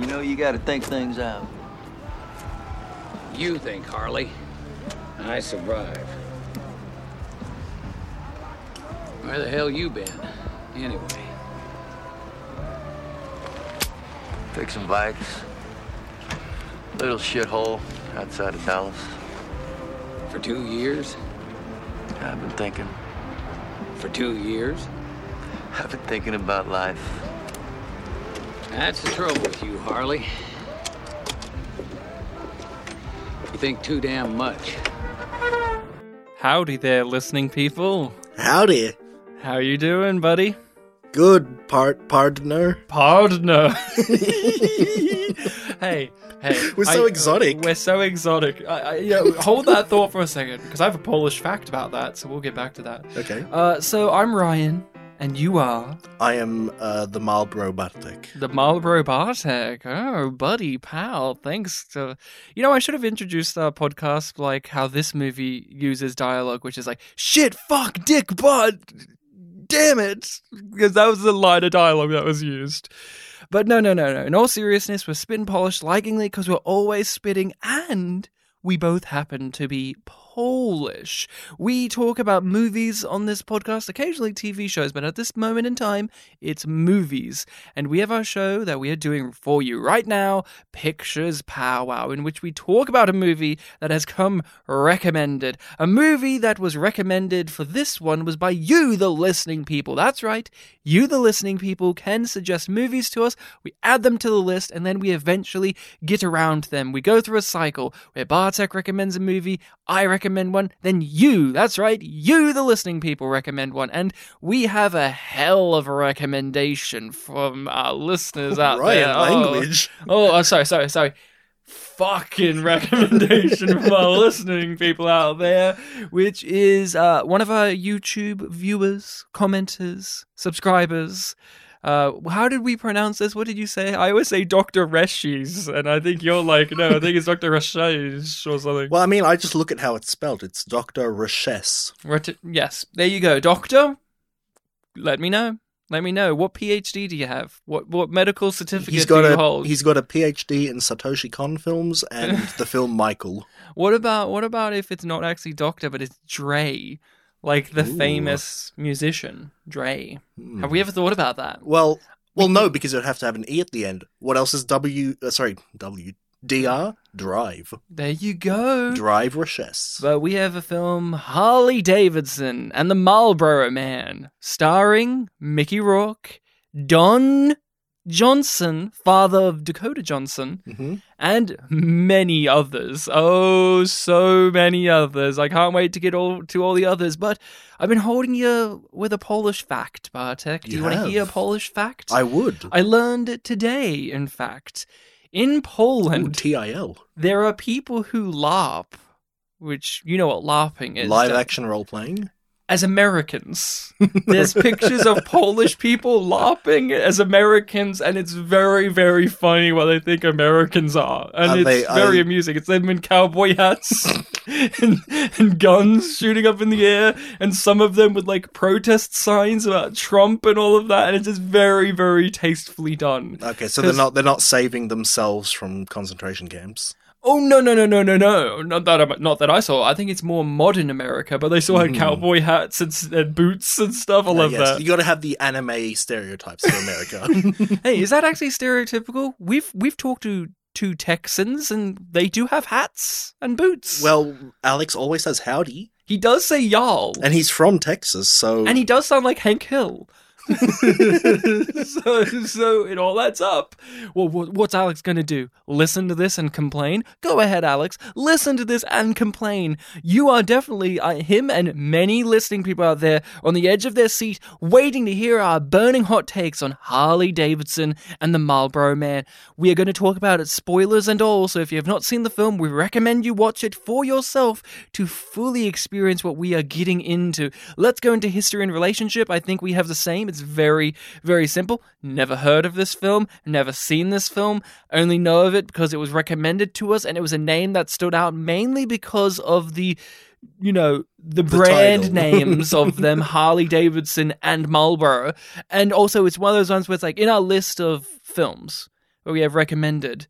You know, you gotta think things out. You think, Harley. I survive. Where the hell you been? Anyway. Fixing bikes. Little shithole outside of Dallas. For two years? I've been thinking. For two years? I've been thinking about life. That's the trouble with you, Harley. You think too damn much. Howdy there, listening people. Howdy. How you doing, buddy? Good part partner. Partner. hey, hey. We're so exotic. We're so exotic. I, I, you know, hold that thought for a second, because I have a Polish fact about that, so we'll get back to that. Okay. Uh, so I'm Ryan, and you are I am uh, the Marlboro Bartek. the Marlboro Bartek. Oh, buddy, pal. Thanks to you know, I should have introduced our podcast like how this movie uses dialogue, which is like shit, fuck, dick, butt. Damn it, because that was the line of dialogue that was used. But no, no, no, no. In all seriousness, we're spin polished likingly because we're always spitting, and we both happen to be Polish. We talk about movies on this podcast, occasionally TV shows, but at this moment in time, it's movies. And we have our show that we are doing for you right now, Pictures Powwow, in which we talk about a movie that has come recommended. A movie that was recommended for this one was by you, the listening people. That's right. You, the listening people, can suggest movies to us. We add them to the list, and then we eventually get around them. We go through a cycle where Bartek recommends a movie, I recommend one, then you, that's right, you, the listening people, recommend one. And we have a hell of a recommendation from our listeners out Right, there. Oh. language. Oh, oh, sorry, sorry, sorry. Fucking recommendation from our listening people out there, which is uh, one of our YouTube viewers, commenters, subscribers. Uh, how did we pronounce this? What did you say? I always say Dr. Reshis, and I think you're like, no, I think it's Dr. Reshis or something. Well, I mean, I just look at how it's spelled. It's Dr. Rashes. Ret- yes, there you go. Doctor, let me know. Let me know. What PhD do you have? What what medical certificate He's got do you a hold? he's got a PhD in Satoshi Kon films and the film Michael. What about what about if it's not actually Doctor, but it's Dre, like the Ooh. famous musician Dre? Hmm. Have we ever thought about that? Well, well, no, because it would have to have an e at the end. What else is W? Uh, sorry, W D R Drive. There you go. Drive Rashes. But we have a film Harley Davidson and the Marlboro Man, starring Mickey Rourke, Don Johnson, father of Dakota Johnson, hmm and many others. Oh, so many others. I can't wait to get all to all the others. But I've been holding you with a Polish fact, Bartek. Do you, You want to hear a. Polish fact? I would. I learned it today, in fact. In Ooh, Poland, TIL. there are people who LARP, which you know what LARPing is. Live action role playing. As Americans. There's pictures of Polish people LARPing as Americans, and it's very, very funny what they think Americans are. And it's they- very I- amusing. It's them in cowboy hats and, and guns shooting up in the air, and some of them with like protest signs about Trump and all of that. And it's just very, very tastefully done. Okay, so they're not they're not saving themselves from concentration camps. Oh no no no no no no! Not that I, not that I saw. I think it's more modern America, but they still had Mhm. cowboy hats and, and boots and stuff. I Uh, love yes, that. You got to have the anime stereotypes for America. hey, is that actually stereotypical? We've we've talked to two Texans, and they do have hats and boots. well, Alex always says howdy, he does say y'all, and he's from Texas, so and he does sound like Hank Hill. so, so it all adds up. Well, what's Alex going to do? Listen to this and complain? Go ahead, Alex. Listen to this and complain. You are definitely uh, him and many listening people out there on the edge of their seat, waiting to hear our burning hot takes on Harley Davidson and the Marlboro Man. We are going to talk about it, spoilers and all. So if you have not seen the film, we recommend you watch it for yourself to fully experience what we are getting into. Let's go into history and relationship. I think we have the same. It's very, very simple. Never heard of this film, never seen this film, only know of it because it was recommended to us, and it was a name that stood out mainly because of the you know the, brand names of them harley davidson and marlboro and also it's one of those ones where it's like in our list of films where we have recommended,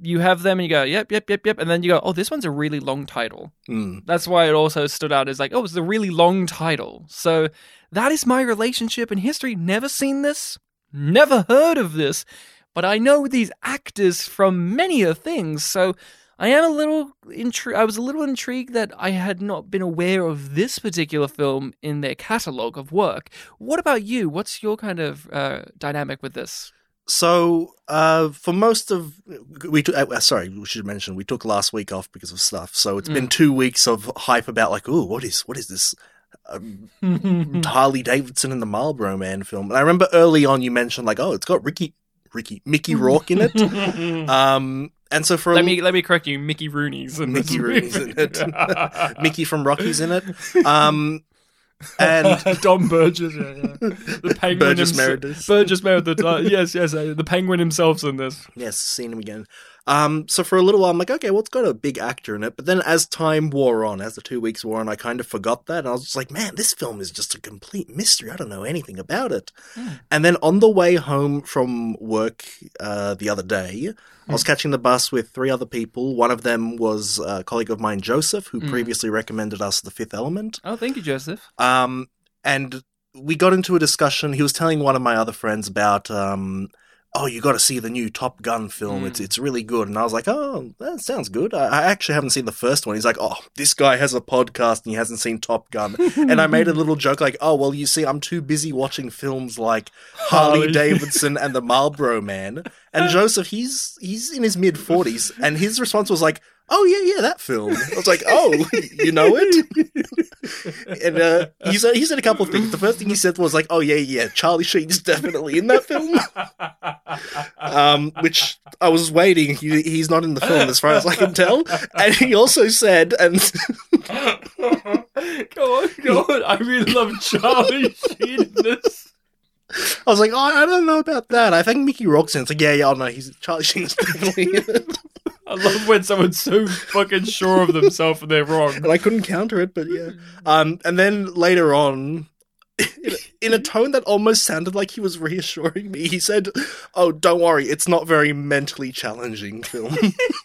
you have them and you go, yep, yep, yep, yep, and then you go, oh, this one's a really long title. Mm. That's why it also stood out as like, oh, it's a really long title. So that is my relationship in history. Never seen this, never heard of this, but I know these actors from many a things. So I am a little intri- I was a little intrigued that I had not been aware of this particular film in their catalog of work. What about you? What's your kind of uh, dynamic with this? So, uh, for most of we took, uh, sorry, we should mention we took last week off because of stuff. So it's been two weeks of hype about like, oh, what is what is this um, Harley Davidson and the Marlboro Man film? And I remember early on you mentioned like, oh, it's got Ricky, Ricky, Mickey Rourke in it. um, and so for let l- me let me correct you, Mickey Rooney's in Mickey Rooney's in it. Mickey from Rocky's in it. Um, and Don Burgess, yeah, yeah. the penguin Burgess himself- Meredith. Burgess Meredith, uh, yes, yes, uh, the penguin himself's in this. Yes, seen him again. Um, so for a little while, I'm like, okay, well, it's got a big actor in it. But then as time wore on, as the two weeks wore on, I kind of forgot that. And I was just like, man, this film is just a complete mystery. I don't know anything about it. And then on the way home from work uh, the other day, I was catching the bus with three other people. One of them was a colleague of mine, Joseph, who previously recommended us The Fifth Element. Oh, thank you, Joseph. Um, and we got into a discussion. He was telling one of my other friends about, um, oh, you got to see the new Top Gun film. It's mm. it's really good. And I was like, oh, that sounds good. I, I actually haven't seen the first one. He's like, oh, this guy has a podcast and he hasn't seen Top Gun. and I made a little joke like, oh, well, you see, I'm too busy watching films like Harley. Davidson and the Marlboro Man. And Joseph, he's he's in his mid 40s, and his response was like. Oh yeah, yeah, that film. I was like, oh, you know it. and uh, he said he said a couple of things. The first thing he said was like, "Oh yeah, yeah, Charlie Sheen is definitely in that film." um, which I was waiting. He, he's not in the film as far as I can tell. And he also said, and go on, go on. I really love Charlie Sheen in this. I was like, "Oh, I don't know about that. I think Mickey Rourke's in." it." It's like, "Yeah, yeah, oh no, he's Charlie Sheen's definitely in it." I love when someone's so fucking sure of themselves and they're wrong. and I couldn't counter it, but yeah. Um, and then later on, in, in a tone that almost sounded like he was reassuring me, he said, "Oh, don't worry, it's not very mentally challenging film."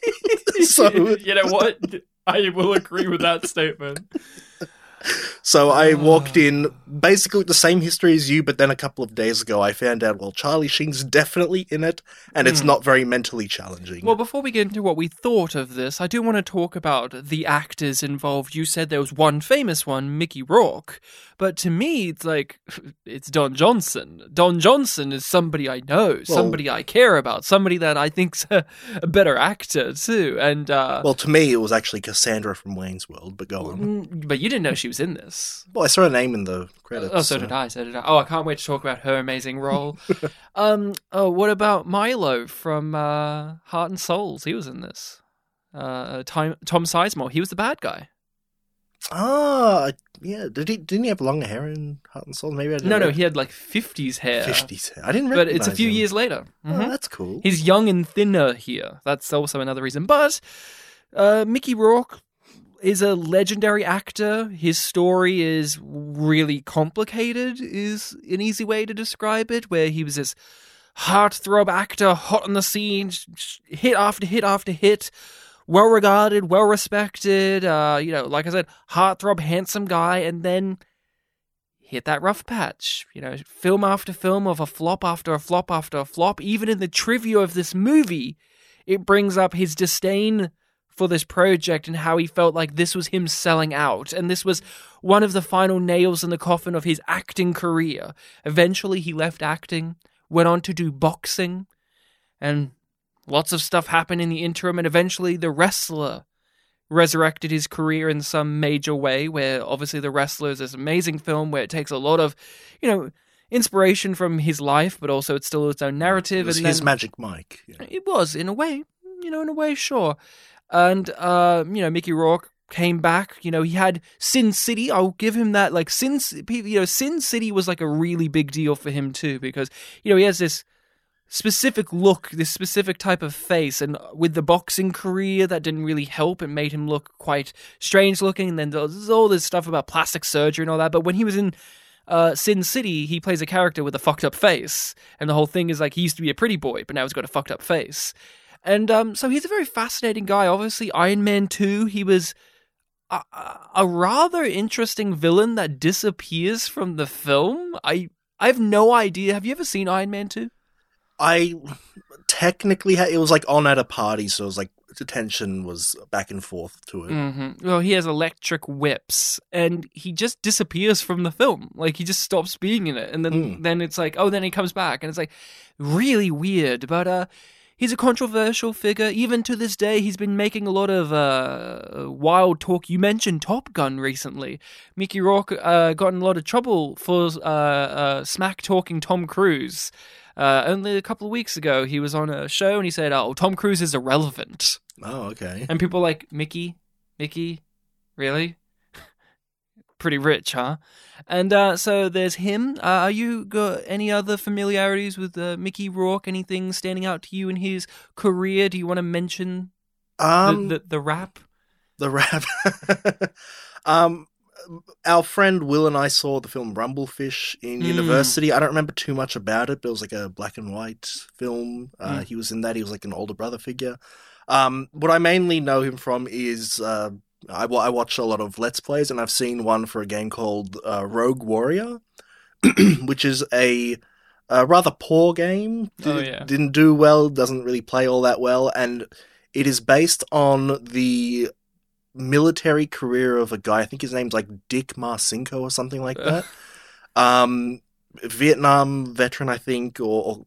so, you know what? I will agree with that statement. So I walked in basically with the same history as you, but then a couple of days ago, I found out well, Charlie Sheen's definitely in it, and it's not very mentally challenging. Well, before we get into what we thought of this, I do want to talk about the actors involved. You said there was one famous one, Mickey Rourke, but to me, it's like it's Don Johnson. Don Johnson is somebody I know, somebody I care about, somebody that I think's a, a better actor too. And uh, well, to me, it was actually Cassandra from Wayne's World, but go on. mm, but you didn't know she was in this. Well, I saw her name in the credits. Oh, so did I. So did I. Oh, I can't wait to talk about her amazing role. um. Oh, what about Milo from uh, Heart and Souls? He was in this. Uh, Tom, Tom Sizemore. He was the bad guy. Ah, yeah. Did he? Didn't he have longer hair in Heart and Soul? Maybe I didn't. No, no, he had like fifties hair. fifties hair. I didn't. But it's a few him. years later. Oh, Mhm. that's cool. He's young and thinner here. That's also another reason. But uh, Mickey Rourke is a legendary actor. His story is really complicated, is an easy way to describe it, where he was this heartthrob actor, hot on the scene, hit after hit after hit, well regarded, well respected, uh, you know, like I said, heartthrob, handsome guy, and then hit that rough patch. You know, film after film of a flop after a flop after a flop. Even in the trivia of this movie, it brings up his disdain for this project and how he felt like this was him selling out. And this was one of the final nails in the coffin of his acting career. Eventually, he left acting, went on to do boxing, and lots of stuff happened in the interim. And eventually, The Wrestler resurrected his career in some major way where obviously the wrestler is this amazing film where it takes a lot of you know inspiration from his life but also it's still its own narrative It was and his then- Magic Mike. know. it was in a way you know in a way sure and uh you know mickey rourke came back you know he had sin city i'll give him that like sin you know sin city was like a really big deal for him too because you know he has this specific look, this specific type of face, and with the boxing career, that didn't really help. It made him look quite strange looking. And then there's all this stuff about plastic surgery and all that. But when he was in uh, Sin City, he plays a character with a fucked up face, and the whole thing is like he used to be a pretty boy, but now he's got a fucked up face, and um, so he's a very fascinating guy. Obviously, Iron Man two, he was a, a rather interesting villain that disappears from the film. I I have no idea. Have you ever seen Iron Man two? I technically had, it was like on at a party, so it was like the tension was back and forth to it. Mm-hmm. Well, he has electric whips, and he just disappears from the film. Like he just stops being in it, and then Mm. then it's like, oh, then he comes back, and it's like really weird. But uh, he's a controversial figure. Even to this day, he's been making a lot of uh wild talk. You mentioned Top Gun recently. Mickey Rourke uh got in a lot of trouble for uh, uh smack talking Tom Cruise. Uh, only a couple of weeks ago, he was on a show and he said, "Oh, Tom Cruise is irrelevant." Oh, okay. And people like, Mickey, Mickey, really? Pretty rich, huh? And uh, so there's him. Uh, are you got any other familiarities with uh, Mickey Rourke? Anything standing out to you in his career? Do you want to mention the, Um, the, the rap? the rap. um, our friend Will and I saw the film Rumblefish in Mm. university. I don't remember too much about it, but it was like a black and white film. Uh, Mm. He was in that. He was like an older brother figure. Um, what I mainly know him from is uh, I, I watch a lot of Let's Plays, and I've seen one for a game called uh, Rogue Warrior, which is a, a rather poor game. Oh, Did- yeah. Didn't do well, doesn't really play all that well, and it is based on the military career of a guy. I think his name's like Dick Marcinko or something like that. um, Vietnam veteran, I think, or, or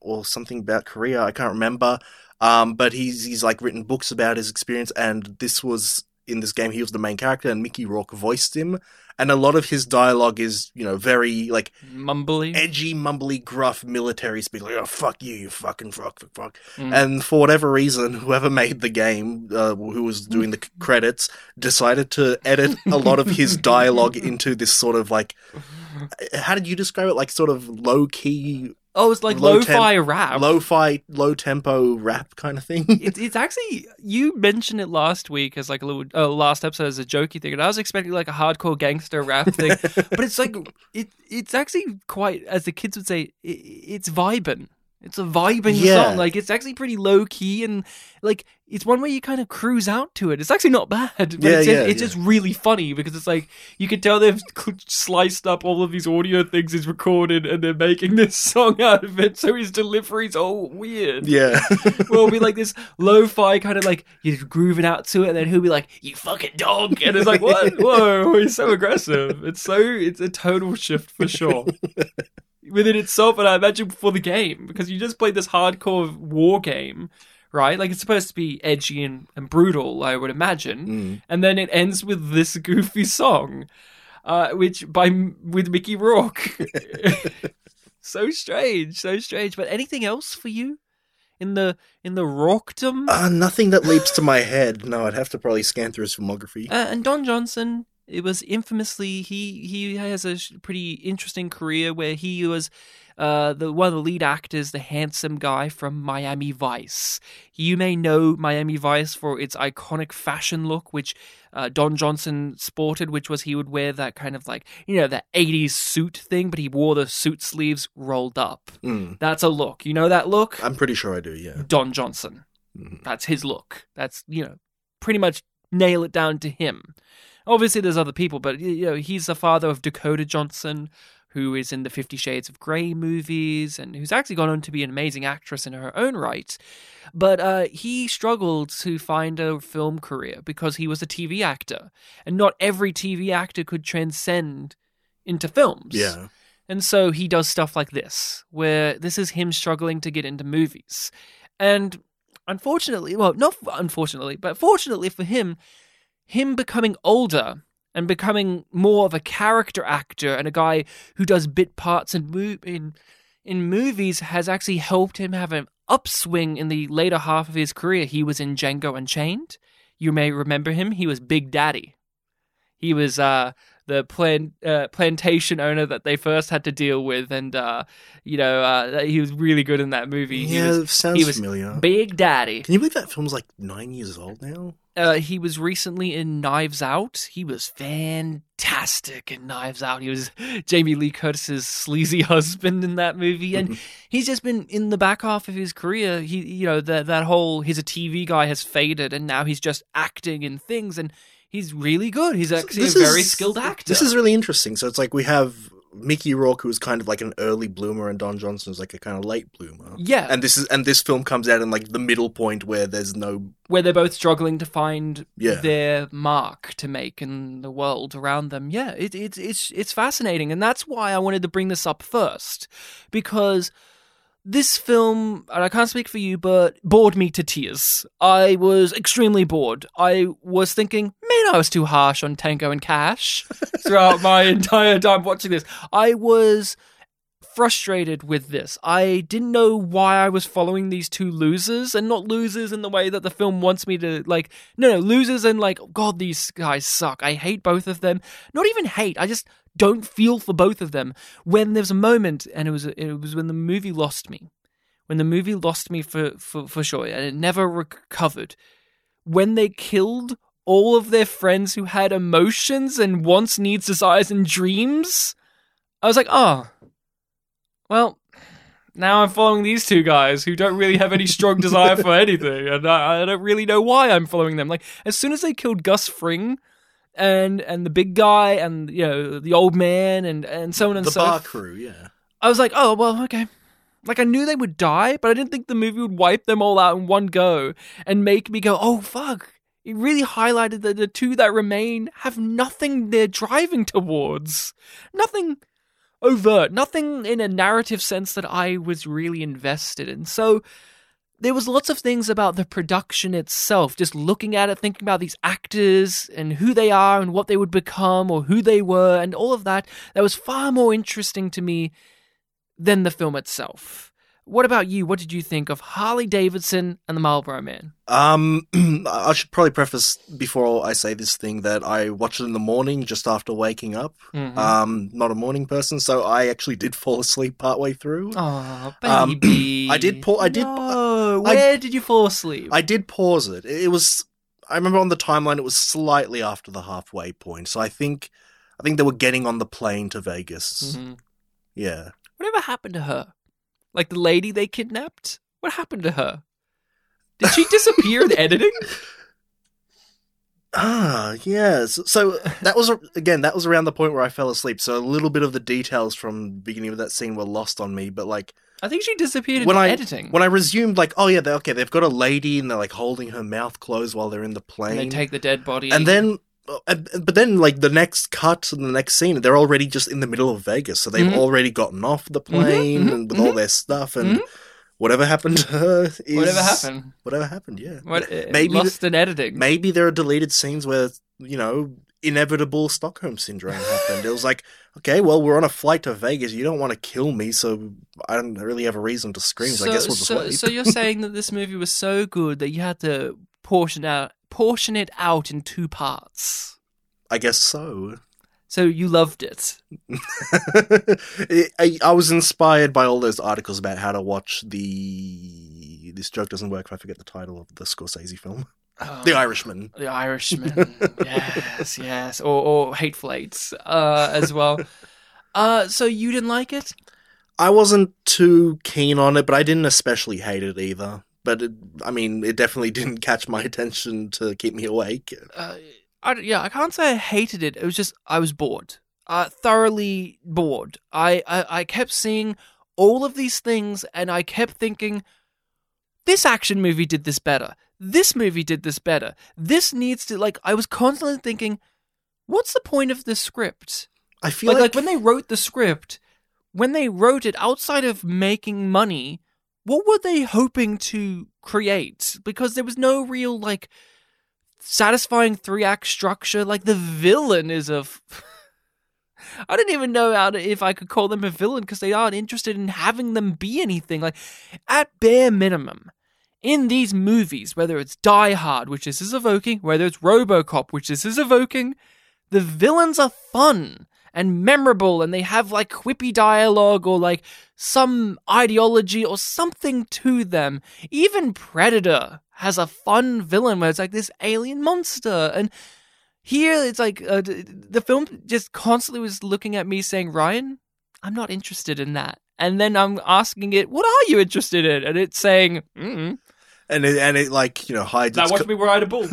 or something about Korea. I can't remember. Um, but he's he's like written books about his experience, and this was in this game. He was the main character, and Mickey Rourke voiced him. And a lot of his dialogue is, you know, very like Mumbly. edgy, mumbly, gruff military speak, like "Oh fuck you, you fucking fuck, fuck, fuck." Mm. And for whatever reason, whoever made the game, uh, who was doing the credits, decided to edit a lot of his dialogue into this sort of like, how did you describe it? Like sort of low key, oh, it's like low lo-fi rap. Lo fi, low tempo rap kind of thing. it's it's actually you mentioned it last week as like a little uh, last episode as a jokey thing, and I was expecting like a hardcore gangster rap thing, but it's like it it's actually quite as the kids would say it, it's vibing. It's a vibing Yeah. song. Like it's actually pretty low key and like it's one where you kind of cruise out to it. It's actually not bad. But Yeah, it's, yeah, it's yeah. just really funny because it's like you can tell they've sliced up all of these audio things he's recorded and they're making this song out of it. So his delivery's all weird yeah, well, it'll be like this lo-fi kind of like you're grooving out to it, and then he'll be like, "You fucking dog," and it's like, "What? Whoa!" He's so aggressive. It's so it's a total shift for sure within itself, and I imagine before the game because you just played this hardcore war game. Right, like it's supposed to be edgy and, and brutal, I would imagine, Mm. and then it ends with this goofy song, uh, which by with Mickey Rourke. so strange, so strange. But anything else for you in the in the rockdom? uh, nothing that leaps to my head. No, I'd have to probably scan through his filmography. Uh, and Don Johnson, it was infamously he he has a pretty interesting career where he was uh, the one of the lead actors, the handsome guy from Miami Vice. You may know Miami Vice for its iconic fashion look, which uh, Don Johnson sported, which was he would wear that kind of like you know the '80s suit thing, but he wore the suit sleeves rolled up. Mm. That's a look. You know that look? I'm pretty sure I do. Yeah. Don Johnson. Mhm. That's his look. That's you know pretty much nail it down to him. Obviously, there's other people, but you know he's the father of Dakota Johnson, who is in the Fifty Shades of Grey movies, and who's actually gone on to be an amazing actress in her own right. But uh, he struggled to find a film career because he was a TV actor, and not every TV actor could transcend into films. Yeah. And so he does stuff like this, where this is him struggling to get into movies. And unfortunately, well, not unfortunately, but fortunately for him, him becoming older and becoming more of a character actor and a guy who does bit parts in mo- in in movies has actually helped him have an upswing in the later half of his career. He was in Django Unchained. You may remember him. He was Big Daddy. He was uh the plant uh, plantation owner that they first had to deal with, and uh, you know uh, he was really good in that movie. He yeah, was sounds he was familiar. Big Daddy. Can you believe that film's like nine years old now? Uh, he was recently in Knives Out. He was fantastic in Knives Out. He was Jamie Lee Curtis's sleazy husband in that movie, and he's just been in the back half of his career. He, you know, that that whole he's a TV guy has faded, and now he's just acting in things, and he's really good. He's actually This a very is- skilled actor. This is really interesting. So it's like we have Mickey Rourke, who was kind of like an early bloomer, and Don Johnson was like a kind of late bloomer. yeah, And this is and this film comes out in like the middle point where there's no where they're both struggling to find Yeah. their mark to make in the world around them. Yeah, it, it's it's it's fascinating, and that's why I wanted to bring this up first because this film, and I can't speak for you, but bored me to tears. I was extremely bored. I was thinking, man, I was too harsh on Tango and Cash throughout my entire time watching this. I was frustrated with this. I didn't know why I was following these two losers and not losers in the way that the film wants me to like no no losers and like god these guys suck. I hate both of them. Not even hate. I just don't feel for both of them. When there's a moment and it was it was when the movie lost me. When the movie lost me for for for sure and it never recovered. When they killed all of their friends who had emotions and wants, needs, desires, and dreams, I was like, oh, well, now I'm following these two guys who don't really have any strong desire for anything, and I, I don't really know why I'm following them. Like as soon as they killed Gus Fring, and and the big guy, and you know the old man, and and so on and the so. bar crew. Yeah, I was like, oh well, okay. Like I knew they would die, but I didn't think the movie would wipe them all out in one go and make me go, oh fuck. It really highlighted that the two that remain have nothing they're driving towards. Nothing overt, nothing in a narrative sense that I was really invested in. So there was lots of things about the production itself, just looking at it, thinking about these actors and who they are and what they would become or who they were and all of that that was far more interesting to me than the film itself. What about you? What did you think of Harley Davidson and the Marlboro Man? Um, I should probably preface before I say this thing that I watched it in the morning just after waking up. Mhm. Um, not a morning person, so I actually did fall asleep partway through. Oh, Um, baby. I did pa- I did- No, I- where did you fall asleep? I did pause it. It was I remember on the timeline it was slightly after the halfway point. So I think I think they were getting on the plane to Vegas. Mhm. Yeah. Whatever happened to her? Like the lady they kidnapped? What happened to her? Did she disappear in editing? Ah, yes. So that was again that was around the point where I fell asleep. So a little bit of the details from the beginning of that scene were lost on me, but like I think she disappeared in when I editing. when I resumed like oh yeah, they, okay, they've got a lady and they're like holding her mouth closed while they're in the plane. and they take the dead body. and then uh, but then like the next cut and the next scene they're already just in the middle of vegas so they've Mhm. already gotten off the plane mhm, and with all their stuff and whatever happened to her is whatever happened? whatever happened yeah What, maybe lost in editing. maybe there are deleted scenes where you know inevitable stockholm syndrome happened it was like okay well we're on a flight to vegas you don't want to kill me so i don't really have a reason to scream so, i guess we'll just so, wait so you're saying that this movie was so good that you had to portion out portion it out in two parts. i guess so So you loved it. I, I was inspired by all those articles about how to watch the. This joke doesn't work if I forget the title of the Scorsese film, The Oh, Irishman. The Irishman. yes, yes. Or, or Hateful Eight uh, as well. Uh, so you didn't like it? I wasn't too keen on it, but I didn't especially hate it either. But it, I mean, it definitely didn't catch my attention to keep me awake. Uh, I, yeah, I can't say I hated it. It was just I was bored. Uh, thoroughly bored. I, I, I kept seeing all of these things and I kept thinking, this action movie did this better. This movie did this better. This needs to, like, I was constantly thinking, what's the point of this script? I feel like, like, like when they wrote the script, when they wrote it outside of making money, what were they hoping to create? Because there was no real like satisfying three act structure. Like the villain is a. F- I don't even know how to, if I could call them a villain because they aren't interested in having them be anything. Like, at bare minimum, in these movies, whether it's Die Hard, which this is evoking, whether it's Robocop, which this is evoking, the villains are fun and memorable and they have like quippy dialogue or like some ideology or something to them. Even Predator has a fun villain where it's like this alien monster and here it's like uh, the film just constantly was looking at me saying, "Ryan, I'm not interested in that." And then I'm asking it, "What are you interested in?" And it's saying, mm and it, and it like you know hides. "Now its watch co- me ride a bull."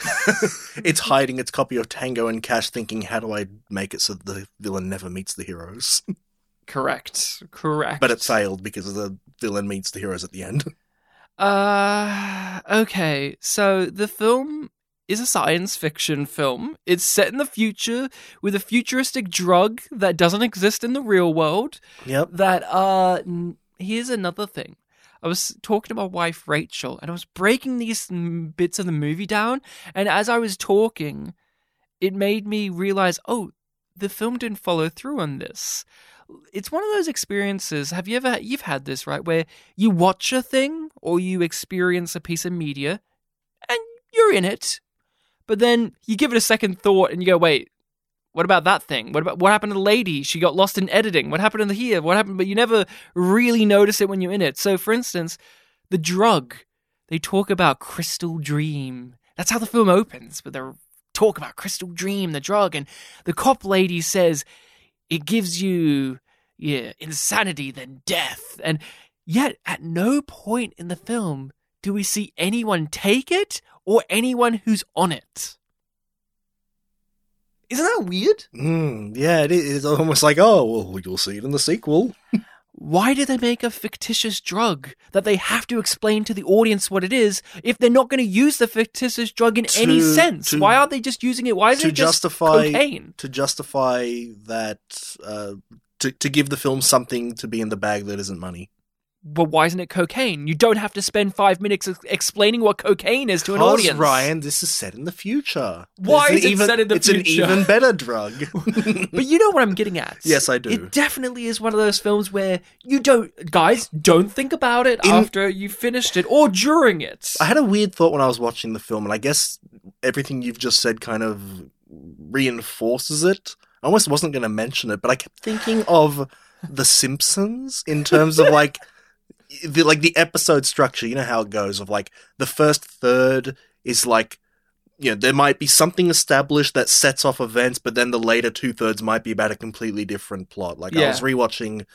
it's hiding its copy of Tango and Cash, thinking, "How do I make it so that the villain never meets the heroes?" correct, correct. but it failed because the villain meets the heroes at the end. Uh, okay. So the film is a science fiction film. It's set in the future with a futuristic drug that doesn't exist in the real world. Yep. That uh, n- here's another thing. I was talking to my wife Rachel, and I was breaking these bits of the movie down. And as I was talking, it made me realize, oh, the film didn't follow through on this. It's one of those experiences. Have you ever you've had this right where you watch a thing or you experience a piece of media, and you're in it, but then you give it a second thought and you go, wait, what about that thing? What about what happened to the lady? She got lost in editing. What happened to the here? What happened? But you never really notice it when you're in it. So, for instance, the drug. They talk about Crystal Dream. That's how the film opens. But they talk about Crystal Dream, the drug, and the cop lady says it gives you yeah insanity then death. And yet, at no point in the film do we see anyone take it or anyone who's on it. Isn't that weird? Mm, yeah, it is. It's almost like, oh, well, you'll see it in the sequel. Why do they make a fictitious drug that they have to explain to the audience what it is if they're not going to use the fictitious drug in any sense? to- Why aren't they just using it? Why is to it just justify cocaine? to justify that uh, to to give the film something to be in the bag that isn't money. But why isn't it cocaine? You don't have to spend five minutes ex- explaining what cocaine is to an audience. Ryan, this is set in the future. Why It's is it even, set in the it's future? an even better drug. But you know what I'm getting at. Yes, I do. It definitely is one of those films where you don't, guys, don't think about it In- after you finished it or during it. I had a weird thought when I was watching the film, and I guess everything you've just said kind of reinforces it. I almost wasn't going to mention it, but I kept thinking of The Simpsons in terms of like the like the episode structure. You know how it goes of like the first third is like you know there might be something established that sets off events, but then the later two thirds might be about a completely different plot. Like I was rewatching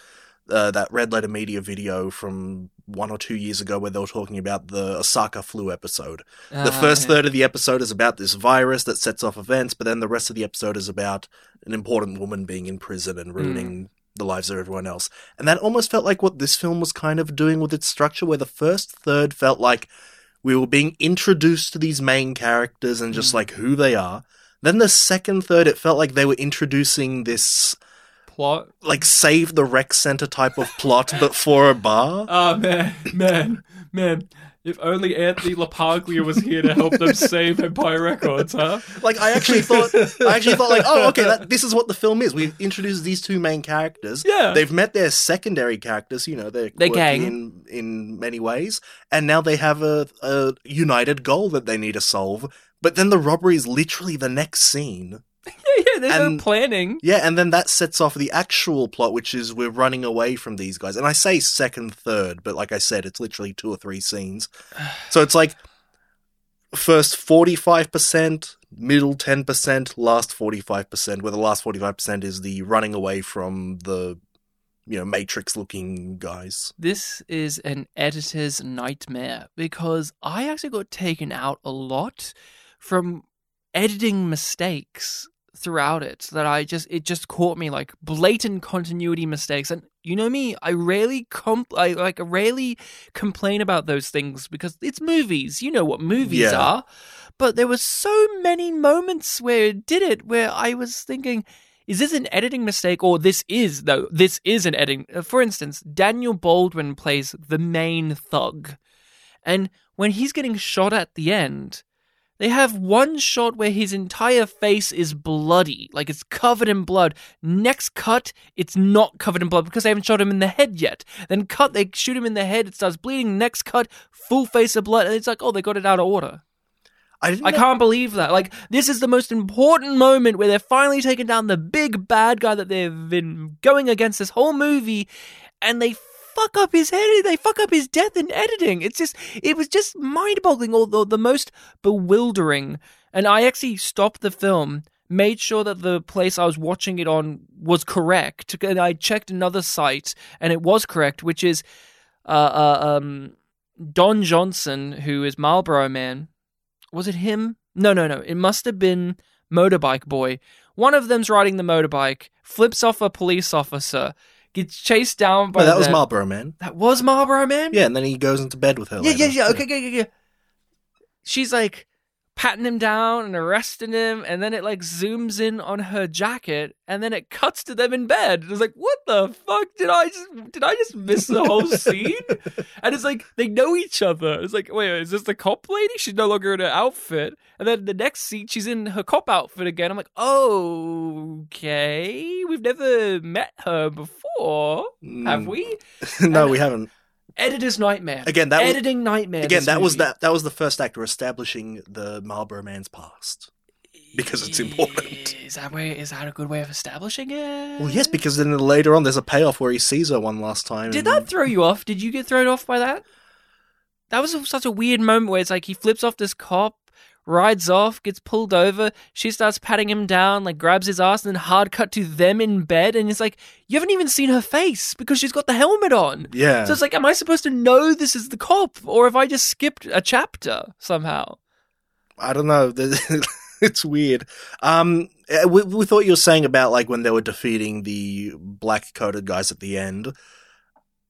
uh, that Red Letter Media video from one or two years ago where they were talking about the Osaka flu episode. The Ah, first yeah. third of the episode is about this virus that sets off events, but then the rest of the episode is about an important woman being in prison and ruining the lives of everyone else. And that almost felt like what this film was kind of doing with its structure, where the first third felt like we were being introduced to these main characters and just Mm. like who they are. Then the second third, it felt like they were introducing this plot. like save the rec center type of plot, but for a bar. Oh man, man, man. If only Anthony LaPaglia was here to help them save Empire Records, huh? Like I actually thought, I actually thought like, oh, okay, that, this is what the film is. We've introduced these two main characters. Yeah. they've met their secondary characters. You know, they're They're gang. in in many ways, and now they have a, a united goal that they need to solve. But then the robbery is literally the next scene. Yeah, yeah. There's And- no planning. Yeah, and then that sets off the actual plot, which is we're running away from these guys. And I say second, third, but like I said, it's literally two or three scenes. So it's like first 45%, middle 10%, last 45%, where the last 45% is the running away from the, you know, Matrix looking guys. This is an editor's nightmare because I actually got taken out a lot from editing mistakes throughout it that I just it just caught me like blatant continuity mistakes. And you know me I rarely comp I like I rarely complain about those things because it's movies. You know what movies Yeah. are. But there were so many moments where it did it where I was thinking is this an editing mistake or this is though this is an editing uh, for instance daniel baldwin plays the main thug. And when he's getting shot at the end they have one shot where his entire face is bloody like it's covered in blood next cut it's not covered in blood because they haven't shot him in the head yet then cut they shoot him in the head it starts bleeding next cut full face of blood and it's like oh they got it out of order I. I can't believe that. Like, this is the most important moment where they're finally taking down the big bad guy that they've been going against this whole movie, and they fuck up his head. They fuck up his death in editing. It's just, it was just mind boggling, although the most bewildering. And I actually stopped the film, made sure that the place I was watching it on was correct, and I checked another site, and it was correct, which is, uh, uh um, Don Johnson, who is Marlboro Man. Was it him? No, no, no. It must have been Motorbike Boy. One of them's riding the motorbike, flips off a police officer, gets chased down by. No, that was Marlboro Man. That was Marlboro Man. Yeah, and then he goes into bed with her. yeah, yeah, yeah. Okay, yeah, yeah, yeah. She's like patting him down and arresting him, and then it like zooms in on her jacket, and then it cuts to them in bed. It's like, what the fuck did I just did I just miss the whole scene? And it's like they know each other. It's like, wait, is this the cop lady? She's no longer in her outfit. And then the next scene, she's in her cop outfit again. I'm like, oh, okay, we've never met her before, have Mm. we? no, we haven't. Editor's nightmare. Again, that was- editing nightmare. Again, that was movie. that. That was the first actor establishing the Marlboro Man's past. because it's important. Is that way? Is that a good way of establishing it? Well, yes, because then later on there's a payoff where he sees her one last time. Did and- that throw you off? Did you get thrown off by that? That was such a weird moment where it's like he flips off this cop, rides off, gets pulled over. She starts patting him down, like grabs his ass, and then hard cut to them in bed. And it's like you haven't even seen her face because she's got the helmet on. Yeah. So it's like, am I supposed to know this is the cop, or have I just skipped a chapter somehow? I don't know. it's weird. Um, eh, we, we thought you were saying about like when they were defeating the black coated guys at the end.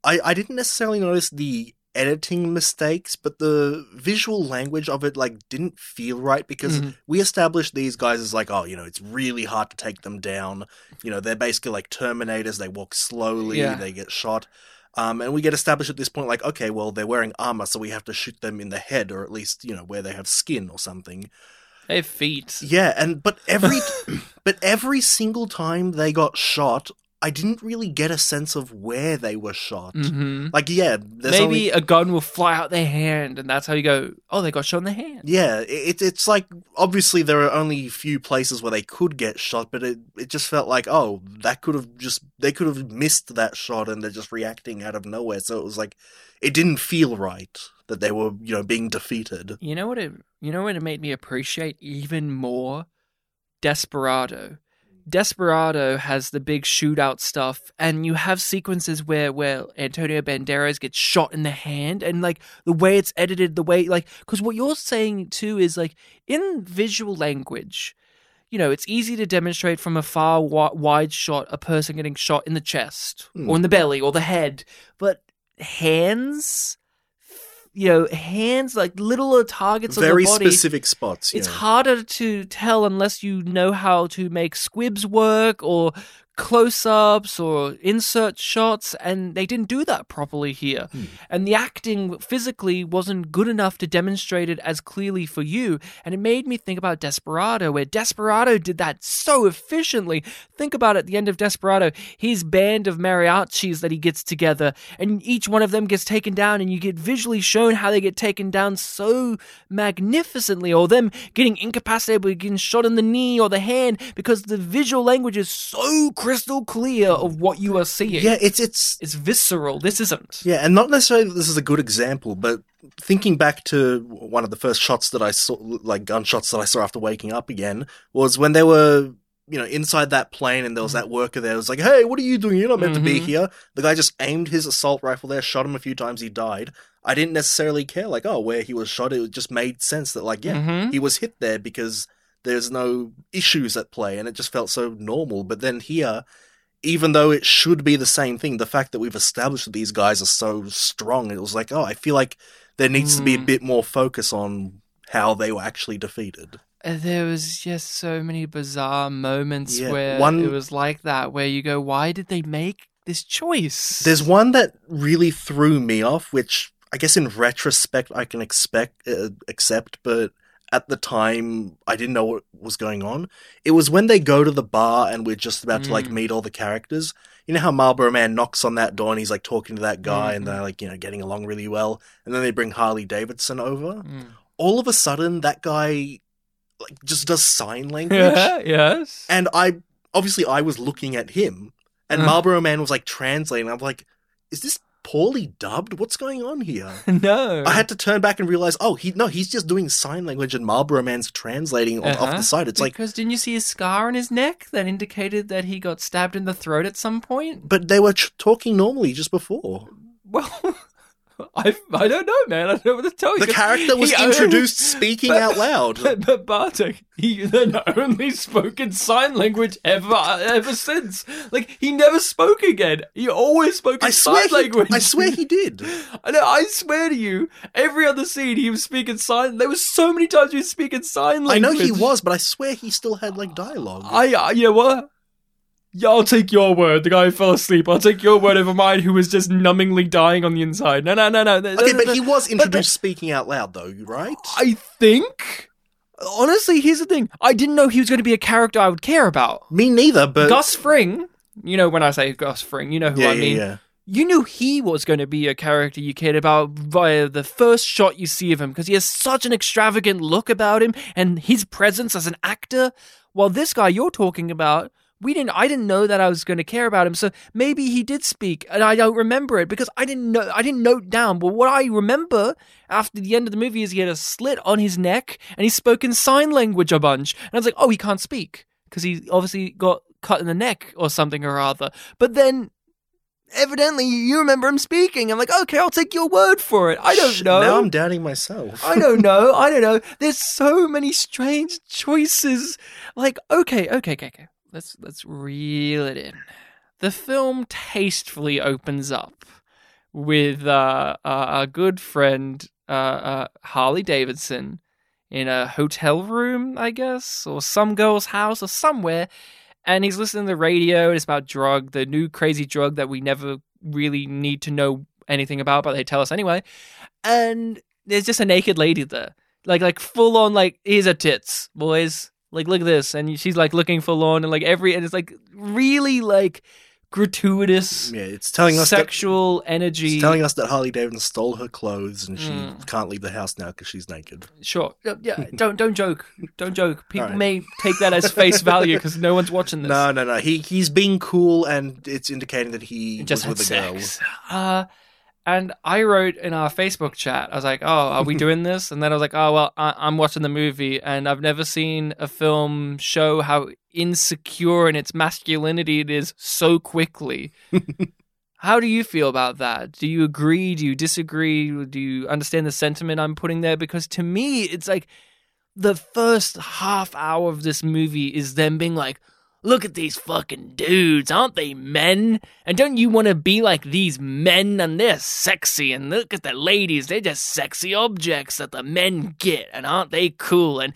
I I didn't necessarily notice the editing mistakes, but the visual language of it like didn't feel right because Mhm. we established these guys as like, oh, you know, it's really hard to take them down. You know, they're basically like Terminators. They walk slowly. Yeah. They get shot. Um, and we get established at this point, like, okay, well, they're wearing armor, so we have to shoot them in the head, or at least, you know, where they have skin or something. They have feet. Yeah, and but every but every single time they got shot, I didn't really get a sense of where they were shot. hmm Like, yeah, there's Maybe only a gun will fly out their hand, and that's how you go. Oh, they got shot in the hand. yeah, it, it's like obviously there are only a few places where they could get shot, but it it just felt like oh that could have just they could have missed that shot and they're just reacting out of nowhere. So it was like it didn't feel right that they were you know being defeated. You know what it you know what it made me appreciate even more? Desperado. Desperado has the big shootout stuff, and you have sequences where where Antonio Banderas gets shot in the hand, and like the way it's edited, the way like because what you're saying too is like in visual language, you know, it's easy to demonstrate from a far wi- wide shot a person getting shot in the chest Hmm. or in the belly or the head, but hands, you know, hands like little targets Very on the body. Very specific spots. It's harder to tell unless you know how to make squibs work or close ups or insert shots, and they didn't do that properly here. Hmm. And the acting physically wasn't good enough to demonstrate it as clearly for you. And it made me think about Desperado, where Desperado did that so efficiently. Think about it at the end of Desperado, his band of mariachis that he gets together, and each one of them gets taken down, and you get visually shown how they get taken down so magnificently, or them getting incapacitated, by getting shot in the knee or the hand, because the visual language is so crystal clear of what you are seeing. Yeah, it's it's It's visceral. This isn't. Yeah, and not necessarily that this is a good example, but thinking back to one of the first shots that I saw, like gunshots that I saw after waking up again, was when they were, you know, inside that plane and there was that worker there. It was like, hey, what are you doing? You're not meant to be Mhm. here. The guy just aimed his assault rifle there, shot him a few times, he died. I didn't necessarily care, like, oh, where he was shot. It just made sense that, like, yeah, Mhm. he was hit there because there's no issues at play and it just felt so normal. But then here, even though it should be the same thing, the fact that we've established that these guys are so strong, it was like, oh, I feel like there needs to be a Mm. bit more focus on how they were actually defeated. There was just so many bizarre moments Yeah, where one- it was like that, where you go, why did they make this choice? There's one that really threw me off, which I guess in retrospect I can expect uh, accept, but at the time I didn't know what was going on. It was when they go to the bar and we're just about to like Mm. meet all the characters. You know how Marlboro Man knocks on that door and he's like talking to that guy and Mhm. they're like, you know, getting along really well. And then they bring Harley Davidson over. Mm. all of a sudden that guy like just does sign language. Yeah, yes. And I obviously I was looking at him, and Uh. Marlboro Man was like translating. I'm like, is this poorly dubbed? What's going on here? no. I had to turn back and realize, oh, he no, he's just doing sign language, and Marlboro Man's translating off Uh-huh. the side. It's like, because didn't you see his scar on his neck that indicated that he got stabbed in the throat at some point? but they were ch- talking normally just before. Well, I I don't know, man. I don't know what to tell you. The character was He- introduced speaking but- out loud. But, but Bartek, he then only spoke in sign language ever ever since. Like he never spoke again. He always spoke in I swear, sign he, language. I swear he did. I know. I swear to you, every other scene he was speaking sign. There was so many times he was speaking sign language. I know he was, but I swear he still had like dialogue. I, I you know what? Yeah, I'll take your word. The guy who fell asleep. I'll take your word over mine, who was just numbingly dying on the inside. No, no, no, no. okay, but he was introduced speaking out loud, though, right? I think. Honestly, here's the thing. I didn't know he was going to be a character I would care about. Me neither, but Gus Fring. You know when I say Gus Fring, you know who yeah, I yeah, mean. yeah. You knew he was going to be a character you cared about via the first shot you see of him because he has such an extravagant look about him and his presence as an actor. While this guy you're talking about, we didn't. I didn't know that I was going to care about him. So maybe he did speak, and I don't remember it because I didn't know. I didn't note down. But what I remember after the end of the movie is he had a slit on his neck and he spoke in sign language a bunch. And I was like, oh, he can't speak because he obviously got cut in the neck or something or other. But then evidently you remember him speaking. I'm like, okay, I'll take your word for it. I don't know. Now I'm doubting myself. I don't know. I don't know. There's so many strange choices. Like, okay, okay, okay, okay. Let's let's reel it in. The film tastefully opens up with uh, our good friend uh, uh, Harley Davidson in a hotel room, I guess, or some girl's house or somewhere, and he's listening to the radio. It's about drug, the new crazy drug that we never really need to know anything about, but they tell us anyway. And there's just a naked lady there, like like full on like here's her tits, boys. Like look at this, and she's like looking full on, and like every and it's like really like gratuitous Yeah, it's telling us that, sexual energy. it's telling us that Harley Davidson stole her clothes and she Mm. can't leave the house now because she's naked. Sure. Yeah, don't don't joke. Don't joke. People Alright. may take that as face value because no one's watching this. No, no, no. He he's being cool, and it's indicating that he just was with a sex. Uh, and I wrote in our Facebook chat, I was like, "Oh, are we doing this?" And then I was like, "Oh, well, I- I'm watching the movie, and I've never seen a film show how insecure in its masculinity it is so quickly." How do you feel about that? Do you agree? Do you disagree? Do you understand the sentiment I'm putting there? Because to me, it's like the first half hour of this movie is them being like, look at these fucking dudes, aren't they men? And don't you want to be like these men? And they're sexy, and look at the ladies, they're just sexy objects that the men get, and aren't they cool? And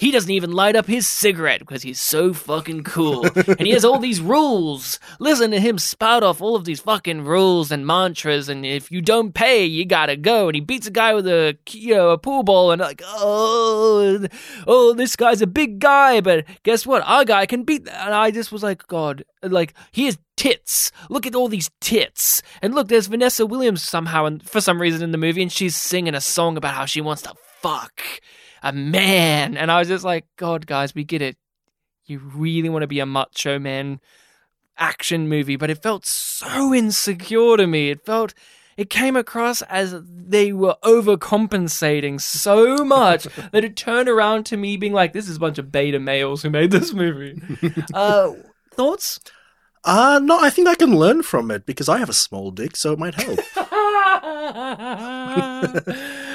he doesn't even light up his cigarette because he's so fucking cool. and he has all these rules. Listen to him spout off all of these fucking rules and mantras. And if you don't pay, you gotta go. And he beats a guy with a you know a pool ball. And like, oh, oh, this guy's a big guy, but guess what? Our guy can beat. That. And I just was like, God, like he has tits. Look at all these tits. And look, there's Vanessa Williams somehow, and for some reason in the movie, and she's singing a song about how she wants to fuck a man. And I was just like, God, guys, we get it. You really want to be a macho man action movie, but it felt so insecure to me. It felt. It came across as they were overcompensating so much that it turned around to me being like, "This is a bunch of beta males who made this movie." uh, thoughts? Uh no, I think I can learn from it because I have a small dick, so it might help.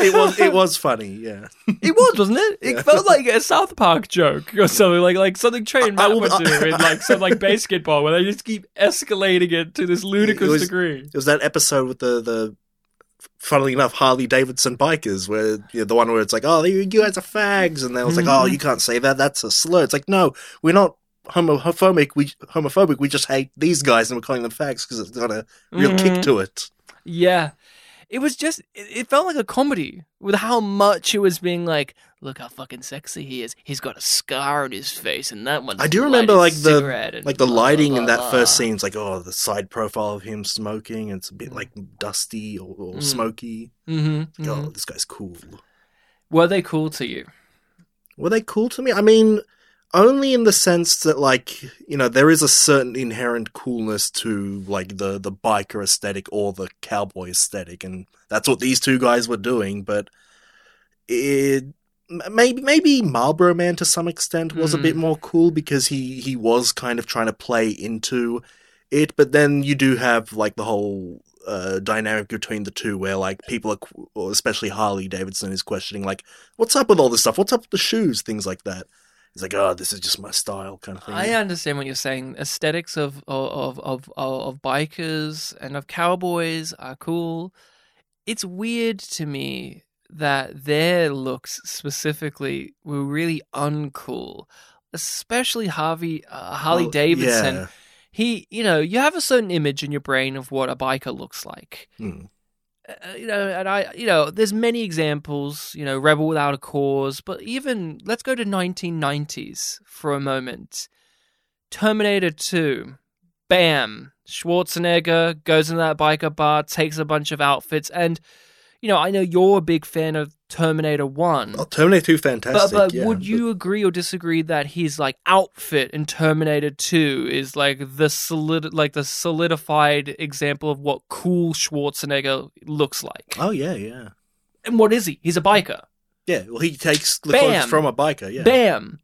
it was it was funny, yeah. It was, wasn't it? It felt like a South Park joke or something, like like something Trey and I- I Matt will- would do in like some like BASEketball, where they just keep escalating it to this ludicrous It was- degree. It was that episode with the the funnily enough Harley Davidson bikers where you know, the one where it's like, "Oh, you you guys are fags." And they was like, "Oh, Mm-hmm. you can't say that. That's a slur." It's like, "No, we're not homophobic. We homophobic. We just hate these guys and we're calling them fags because it's got a real Mhm. kick to it." Yeah. It was just, it, felt like a comedy with how much it was being like, look how fucking sexy he is. He's got a scar on his face, and that one. I do remember like the like the lighting in that first scene. It's like, oh, the side profile of him smoking. And it's a bit like dusty or, or Mm. smoky. Mm-hmm, Oh, this guy's cool. Were they cool to you? Were they cool to me? I mean, only in the sense that, like, you know, there is a certain inherent coolness to, like, the, the biker aesthetic or the cowboy aesthetic, and that's what these two guys were doing, but it. Maybe maybe Marlboro Man to some extent was a Mm. bit more cool because he he was kind of trying to play into it, but then you do have like the whole uh, dynamic between the two where like people are, qu- especially Harley Davidson is questioning like, what's up with all this stuff? What's up with the shoes? Things like that. He's like, oh, this is just my style kind of thing. I understand what you're saying. Aesthetics of of of of, of bikers and of cowboys are cool. It's weird to me that their looks specifically were really uncool, especially Harvey uh, Harley Well, Davidson. yeah. He, you know, you have a certain image in your brain of what a biker looks like. Hmm. Uh, you know, and I, you know, there's many examples, you know, Rebel Without a Cause, but even let's go to 1990s for a moment. Terminator 2, bam, Schwarzenegger goes into that biker bar, takes a bunch of outfits, and you know, I know you're a big fan of Terminator 1. Oh, Terminator 2, fantastic. but yeah, would you agree or disagree that his like outfit in Terminator 2 is like the solid like the solidified example of what cool Schwarzenegger looks like? Oh yeah, yeah, And what is he? He's a biker. yeah. Well, he takes the Bam! clothes from a biker. Yeah, Bam.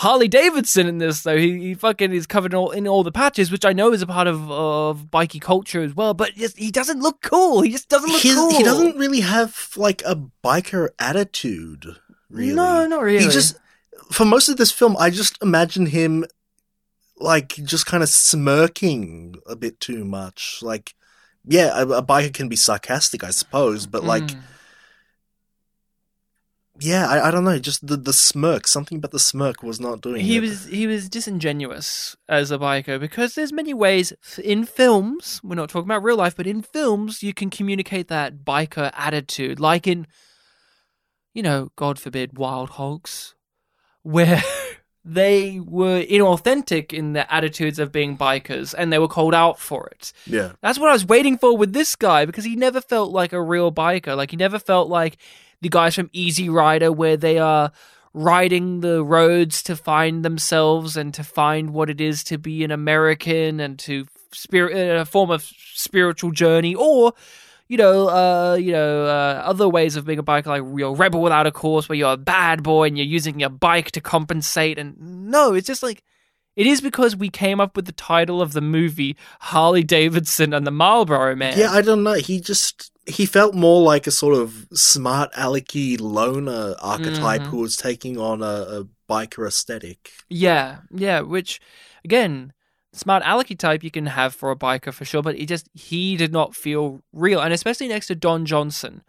Harley Davidson in this though, he, he fucking is covered in all, in all the patches, which I know is a part of of bikey culture as well. But just, he doesn't look cool. He just doesn't look His- cool. he doesn't really have like a biker attitude. Really, No, not really. He just for most of this film, I just imagine him like just kind of smirking a bit too much. Like, yeah, a, a biker can be sarcastic, I suppose, but like, Mm. Yeah, I, I don't know, just the the smirk, something about the smirk was not doing he it. was he was disingenuous as a biker because there's many ways in films we're not talking about real life but in films you can communicate that biker attitude like in you know god forbid wild hogs where they were inauthentic in their attitudes of being bikers and they were called out for it yeah, that's what I was waiting for with this guy because he never felt like a real biker. Like he never felt like the guys from Easy Rider where they are riding the roads to find themselves and to find what it is to be an American and to spirit a form of spiritual journey or you know, uh, you know, uh, other ways of being a biker, like you're a rebel without a cause, where you're a bad boy and you're using your bike to compensate. And no, it's just like it is because we came up with the title of the movie Harley Davidson and the Marlboro Man. yeah. I don't know. He just he felt more like a sort of smart alecky loner archetype Mhm. who was taking on a, a biker aesthetic. yeah, yeah. Which, again, smart alecky type you can have for a biker for sure, but he just he did not feel real, and especially next to Don Johnson,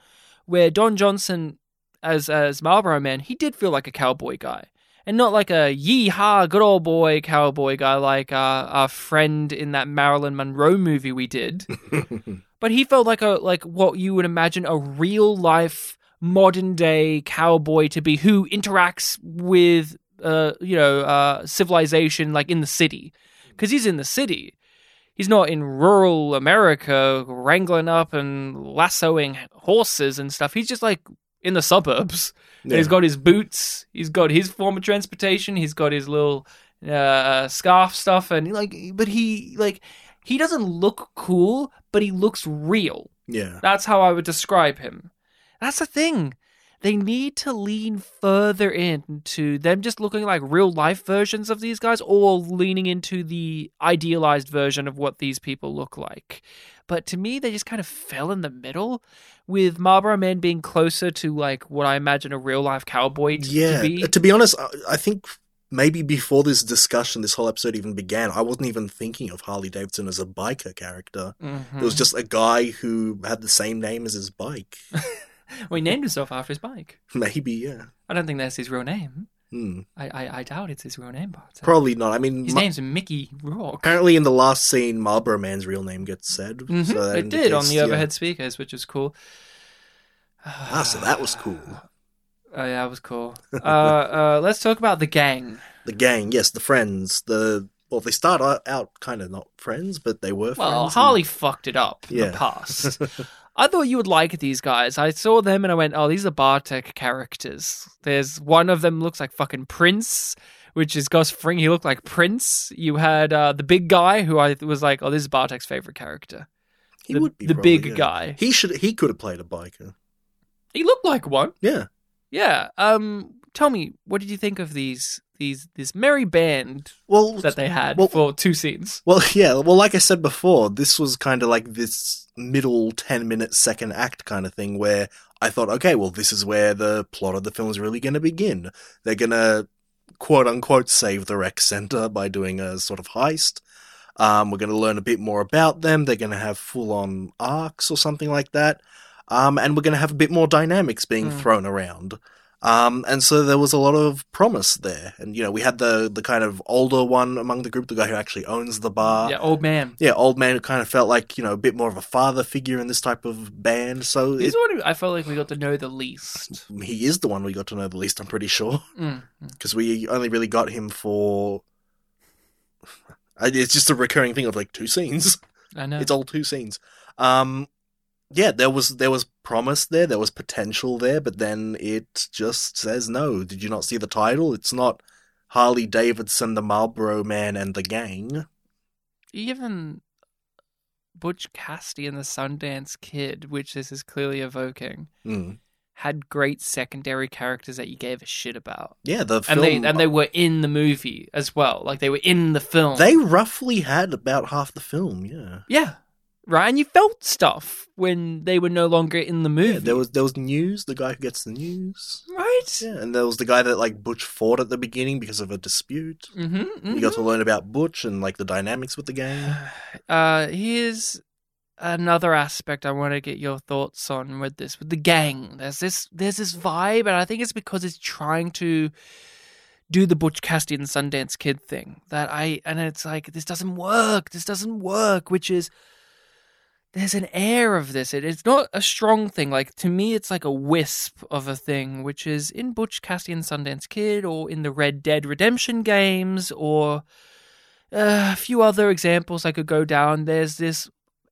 where Don Johnson as as Marlboro Man, he did feel like a cowboy guy. And not like a yee-haw, good old boy cowboy guy like our, our friend in that Marilyn Monroe movie we did. but he felt like a like what you would imagine a real life modern day cowboy to be who interacts with uh you know uh civilization like in the city. Because he's in the city. He's not in rural america wrangling up and lassoing horses and stuff. He's just like in the suburbs. And he's Yeah. got his boots. He's got his form of transportation. He's got his little uh scarf stuff. And like but he like he doesn't look cool but he looks real yeah. that's how I would describe him. That's the thing. They need to lean further into them just looking like real life versions of these guys or leaning into the idealized version of what these people look like. But to me, they just kind of fell in the middle with Marlboro Man being closer to like what I imagine a real life cowboy Yeah, to be. to be honest, I think maybe before this discussion, this whole episode even began, I wasn't even thinking of Harley Davidson as a biker character. Mhm. It was just a guy who had the same name as his bike. well, he named himself after his bike. maybe, yeah. I don't think that's his real name. Hmm. I, I, I doubt it's his real name, but uh, Probably not. I mean, his Ma- name's Mickey Rourke. apparently in the last scene, Marlboro Man's real name gets said. Mhm, So it did on the yeah. overhead speakers, which was cool. Ah, so that was cool. Oh yeah, that was cool. uh, uh, let's talk about the gang. The gang, yes, the friends. The well, they start out, kind of not friends, but they were Well, friends. Harley fucked it up in Yeah. the past. I thought you would like these guys. I saw them and I went, "Oh, these are Bartek characters." There's one of them looks like fucking Prince, which is Gus Fring. He looked like Prince. You had uh, the big guy who I was like, "Oh, this is Bartek's favorite character." He The- would be the probably, big yeah. guy. He should. He could have played a biker. He looked like one. Yeah. Yeah. Um. Tell me, what did you think of these these this merry band Well, that they had Well- for two scenes? Well, yeah. Well, like I said before, this was kind of like this middle 10 minute second act kind of thing where I thought, okay, well, this is where the plot of the film is really going to begin. They're going to quote unquote save the rec center by doing a sort of heist. Um, we're going to learn a bit more about them. They're going to have full on arcs or something like that. Um, and we're going to have a bit more dynamics being Mm. thrown around. Um, and so there was a lot of promise there. And, you know, we had the, the kind of older one among the group, the guy who actually owns the bar. yeah, old man. Yeah, old man who kind of felt like, you know, a bit more of a father figure in this type of band. So He's it, the one I felt like we got to know the least. he is the one we got to know the least, I'm pretty sure. Mm. Because we only really got him for. It's just a recurring thing of like two scenes. I know. It's all two scenes. Um, yeah, there was there was promise there, there was potential there, but then it just says no. Did you not see the title? It's not Harley Davidson, the Marlboro Man, and the Gang. Even Butch Cassidy and the Sundance Kid, which this is clearly evoking, Mm. had great secondary characters that you gave a shit about. Yeah, the And they and they were in the movie as well. Like they were in the film. They roughly had about half the film, yeah. Yeah. Right, and you felt stuff when they were no longer in the movie. Yeah, there was there was news, the guy who gets the news. right. Yeah, and there was the guy that like Butch fought at the beginning because of a dispute. Mm-hmm, You got to learn about Butch and like the dynamics with the gang. Uh, here's another aspect I want to get your thoughts on with this with the gang. There's this there's this vibe, and I think it's because it's trying to do the Butch Cassidy and Sundance Kid thing that I and it's like this doesn't work. This doesn't work, which is there's an air of this. It, it's not a strong thing. Like to me, it's like a wisp of a thing, which is in Butch Cassidy and Sundance Kid, or in the Red Dead Redemption games, or uh, a few other examples I could go down. There's this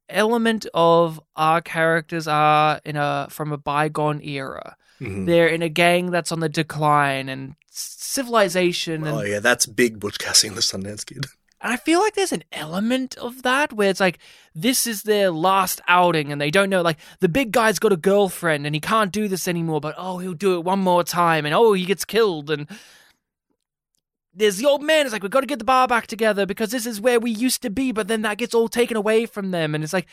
element of our characters are in a from a bygone era. Mhm. They're in a gang that's on the decline, and civilization and Oh yeah, that's big Butch Cassidy and the Sundance Kid. and I feel like there's an element of that where it's like this is their last outing and they don't know like the big guy's got a girlfriend and he can't do this anymore, but oh he'll do it one more time and oh he gets killed. And there's the old man is like we've got to get the bar back together because this is where we used to be, but then that gets all taken away from them. And it's like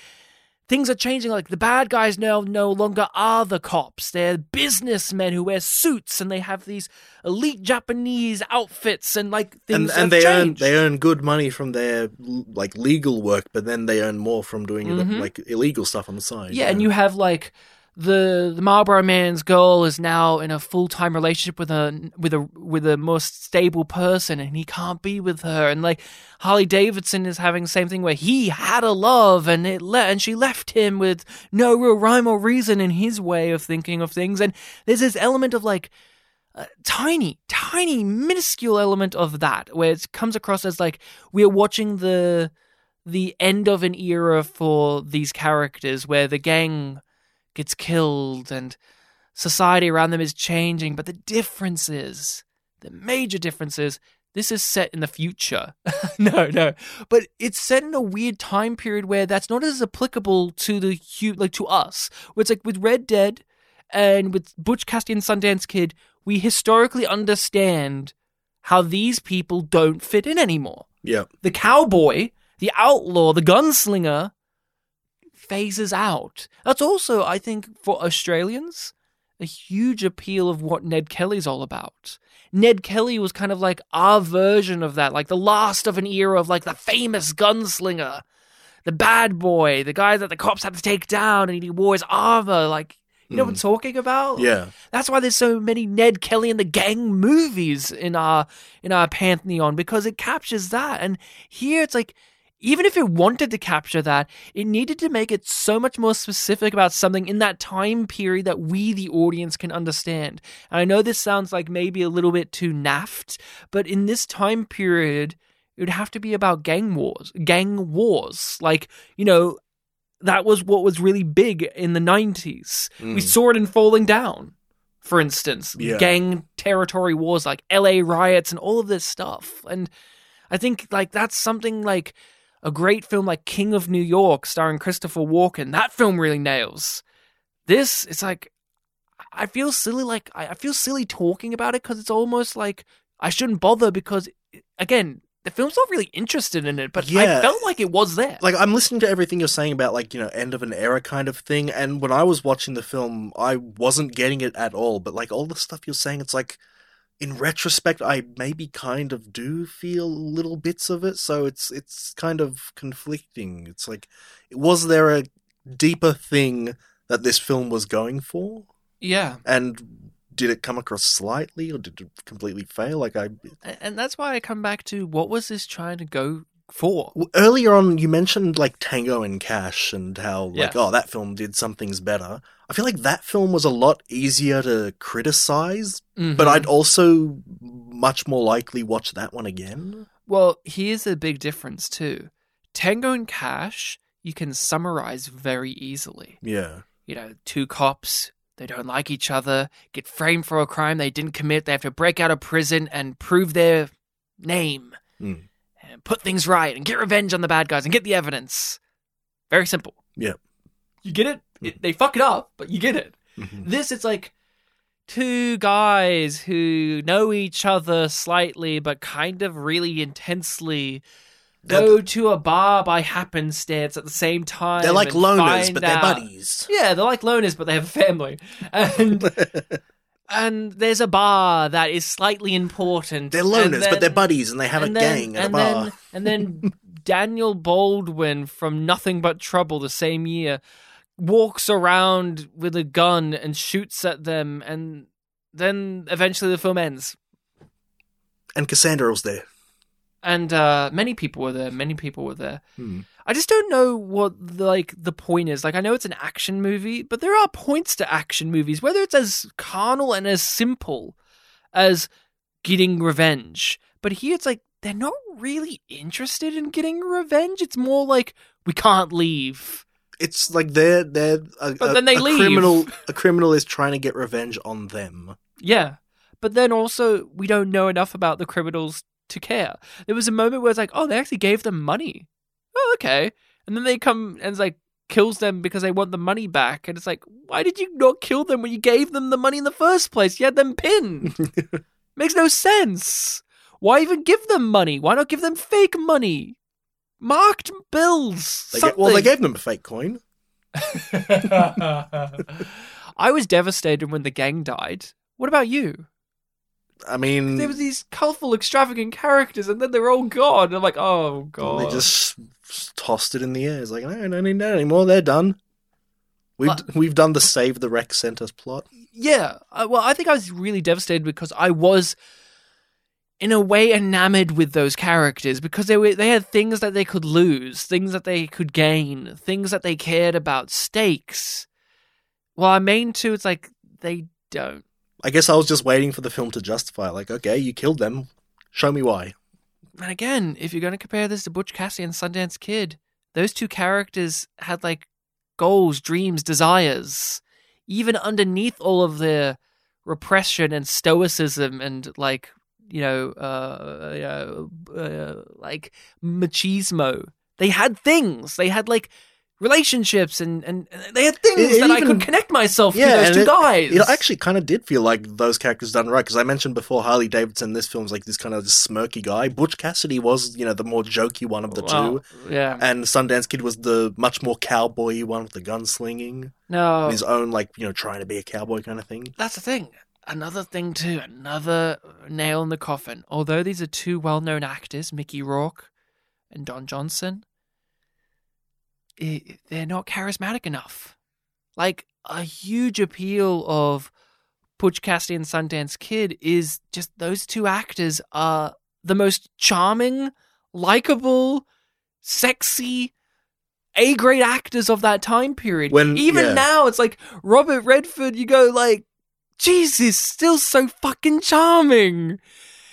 things are changing like the bad guys now no longer are the cops they're businessmen who wear suits and they have these elite japanese outfits and like things and and they earn they earn good money from their like legal work, but then they earn more from doing Mhm. like illegal stuff on the side. Yeah, and you have like the the Marlboro Man's girl is now in a full time relationship with a with a with a more stable person, and he can't be with her. And like Harley Davidson is having the same thing where he had a love, and it le- and she left him with no real rhyme or reason in his way of thinking of things. And there's this element of like a tiny, tiny, minuscule element of that where it comes across as like we're watching the the end of an era for these characters where the gang gets killed and society around them is changing. But the difference is, the major difference is, this is set in the future. no, no, but it's set in a weird time period where that's not as applicable to the hu- like to us. Where it's like with Red Dead and with Butch Cassidy and Sundance Kid, we historically understand how these people don't fit in anymore yeah. the cowboy, the outlaw, the gunslinger phases out. That's also, I think, for Australians, a huge appeal of what Ned Kelly's all about. Ned Kelly was kind of like our version of that, like the last of an era of like the famous gunslinger, the bad boy, the guy that the cops had to take down and he wore his armor. Like, you know what I'm hmm. talking about? Yeah. That's why there's so many Ned Kelly and the Gang movies in our in our pantheon because it captures that. And here it's like even if it wanted to capture that, it needed to make it so much more specific about something in that time period that we, the audience, can understand. And I know this sounds like maybe a little bit too naft, but in this time period, it would have to be about gang wars, gang wars. Like, you know, that was what was really big in the 90s. We Mm. saw it in Falling Down, for instance. Yeah. Gang territory wars like LA riots and all of this stuff. And I think like that's something like a great film like King of New York starring Christopher Walken. That film really nails. This it's like I feel silly like I feel silly talking about it cuz it's almost like I shouldn't bother because again, the film's not really interested in it, but I felt like it was there. like I'm listening to everything you're saying about like you know end of an era kind of thing, and when I was watching the film, I wasn't getting it at all. But like all the stuff you're saying, it's like in retrospect, I maybe kind of do feel little bits of it. So it's it's kind of conflicting. It's like was there a deeper thing that this film was going for, yeah. and did it come across slightly, or did it completely fail? Like I. And that's why I come back to what was this trying to go for? W- Earlier on, you mentioned like Tango and Cash and how like Yeah. oh that film did some things better. I feel like that film was a lot easier to criticize, but Mhm. I'd also much more likely watch that one again. Well, here's a big difference too. Tango and Cash, you can summarize very easily. Yeah, You know, two cops, they don't like each other, get framed for a crime they didn't commit. They have to break out of prison and prove their name Mm. Put things right and get revenge on the bad guys and get the evidence. Very simple. Yeah. You get it? it they fuck it up, but you get it. Mhm. This, it's like two guys who know each other slightly, but kind of really intensely. Go to a bar by happenstance at the same time. they're like loners, but they're out- buddies. Yeah, they're like loners, but they have a family. And and there's a bar that is slightly important. they're and loners, but they're buddies, and they have a then- gang at a bar. Then, and then Daniel Baldwin from Nothing But Trouble the same year walks around with a gun and shoots at them, and then eventually the film ends. And Cassandra was there. And uh, many people were there. Many people were there. Hmm. I just don't know what the, like the point is. Like I know it's an action movie, but there are points to action movies, whether it's as carnal and as simple as getting revenge. But here it's like they're not really interested in getting revenge. It's more like we can't leave. It's like they're they're a, But a- then they a leave. criminal. A criminal is trying to get revenge on them. Yeah. But then also we don't know enough about the criminals to care. There was a moment where it's like, oh, they actually gave them money. Oh, okay. And then they come and it's like kills them because they want the money back. And it's like, why did you not kill them when you gave them the money in the first place? You had them pinned. Makes no sense. Why even give them money? Why not give them fake money? Marked bills. They get, well, they gave them a fake coin. I was devastated when the gang died. What about you? I mean, There were these colourful, extravagant characters, and then they're all gone. I'm like, oh god. They just tossed it in the air. It's like, no, I don't need that anymore. They're done. We've But- we've done the save the rec centers plot. yeah. Well, I think I was really devastated because I was, in a way, enamored with those characters because they were they had things that they could lose, things that they could gain, things that they cared about, stakes. Well, I mean, too, it's like they don't. I guess I was just waiting for the film to justify. Like, okay, you killed them. Show me why. And again, if you're going to compare this to Butch Cassidy and Sundance Kid, those two characters had like goals, dreams, desires. Even underneath all of their repression and stoicism and like you know, uh, you know, uh, like machismo, they had things. They had like relationships and and, they had things It- it that I could connect myself Yeah, to those two it- guys. It actually kind of did feel like those characters done right because I mentioned before Harley Davidson. This film's like this kind of smirky guy. Butch Cassidy was, you know, the more jokey one of the Well, two, yeah, and Sundance Kid was the much more cowboy one with the gunslinging, no, his own like you know trying to be a cowboy kind of thing. That's the thing. Another thing too, another nail in the coffin. Although these are two well-known actors, Mickey Rourke and Don Johnson, i they're not charismatic enough. Like a huge appeal of Butch Cassidy and Sundance Kid is just those two actors are the most charming, likable, sexy, A-grade actors of that time period. When- Even yeah. now, it's like Robert Redford. You go like, Jesus, still so fucking charming.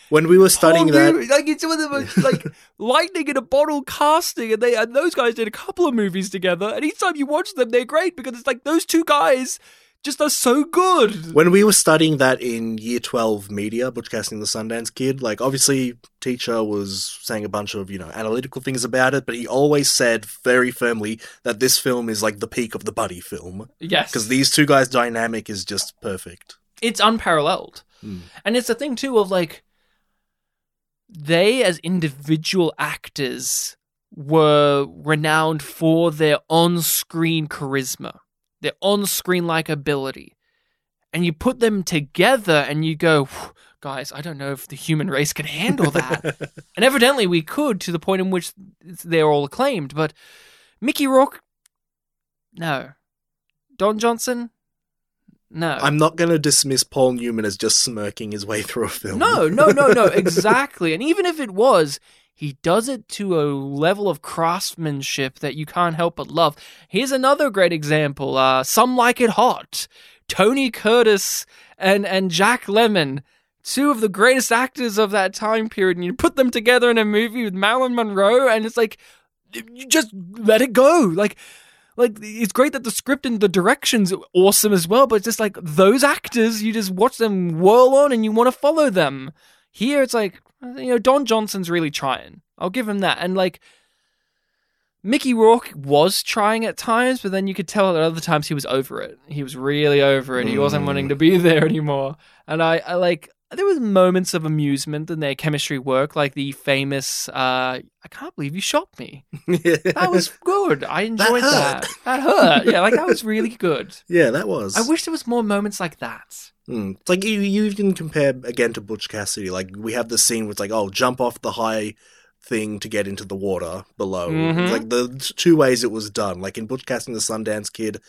When we were studying that, like it's one of the most like lightning in a bottle casting, and they and those guys did a couple of movies together, and each time you watch them, they're great because it's like those two guys just are so good. when we were studying that in year 12 media, Butch Cassidy and the Sundance Kid, like obviously teacher was saying a bunch of, you know, analytical things about it, but he always said very firmly that this film is like the peak of the buddy film. Yes, Because these two guys' dynamic is just perfect. it's unparalleled. Hmm. And it's the thing too of like they as individual actors were renowned for their on-screen charisma, their on-screen likability. And you put them together and you go, guys, I don't know if the human race can handle that. and evidently we could to the point in which they're all acclaimed, but Mickey Rourke no. Don Johnson no. I'm not going to dismiss Paul Newman as just smirking his way through a film. No, no, no, no, exactly. And even if it was, he does it to a level of craftsmanship that you can't help but love. Here's another great example. Uh, Some Like It Hot. Tony Curtis and, and Jack Lemmon, two of the greatest actors of that time period, and you put them together in a movie with Marilyn Monroe, and it's like, you just let it go. Like, like it's great that the script and the direction's awesome as well, but it's just like those actors, you just watch them whirl on and you want to follow them. Here it's like you know, Don Johnson's really trying. I'll give him that. And like Mickey Rourke was trying at times, but then you could tell at other times he was over it. He was really over it. He wasn't Mm. wanting to be there anymore. And I, I like there was moments of amusement in their chemistry work, like the famous uh I can't believe you shot me. That was good. I enjoyed that. hurt. That hurt. Yeah, like that was really good. yeah, that was. I wish there was more moments like that. Mm. It's like you, you can compare again to Butch Cassidy. Like we have the scene where it's like, oh, jump off the high thing to get into the water below. Mhm. Like the two ways it was done. Like in Butch Cassidy and the Sundance Kid,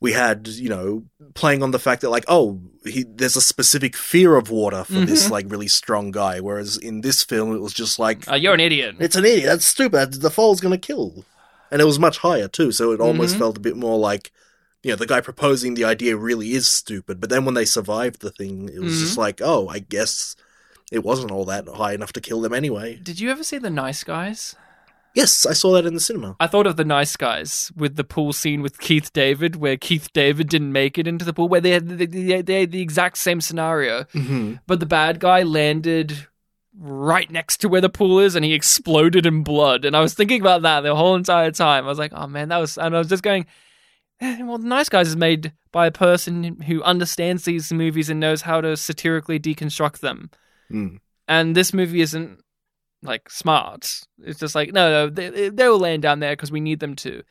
we had you know playing on the fact that like, oh, he, there's a specific fear of water for this Mhm. like really strong guy. Whereas in this film, it was just like, Uh, you're an idiot. it's an idiot. That's stupid. The fall's gonna kill. And it was much higher too, so it almost Mhm. felt a bit more like, you know, the guy proposing the idea really is stupid. But then when they survived the thing, it was Mm-hmm. just like, oh, I guess it wasn't all that high enough to kill them anyway. Did you ever see The Nice Guys? Yes, I saw that in the cinema. I thought of The Nice Guys with the pool scene with Keith David, where Keith David didn't make it into the pool, where they had the, the, they had the exact same scenario, Mm-hmm. but the bad guy landed right next to where the pool is and he exploded in blood. And I was thinking about that the whole entire time. I was like, oh man, that was, and I was just going, eh, well, The Nice Guys is made by a person who understands these movies and knows how to satirically deconstruct them. Mm. And this movie isn't like smart. It's just like, no, no, they, they will land down there because we need them to.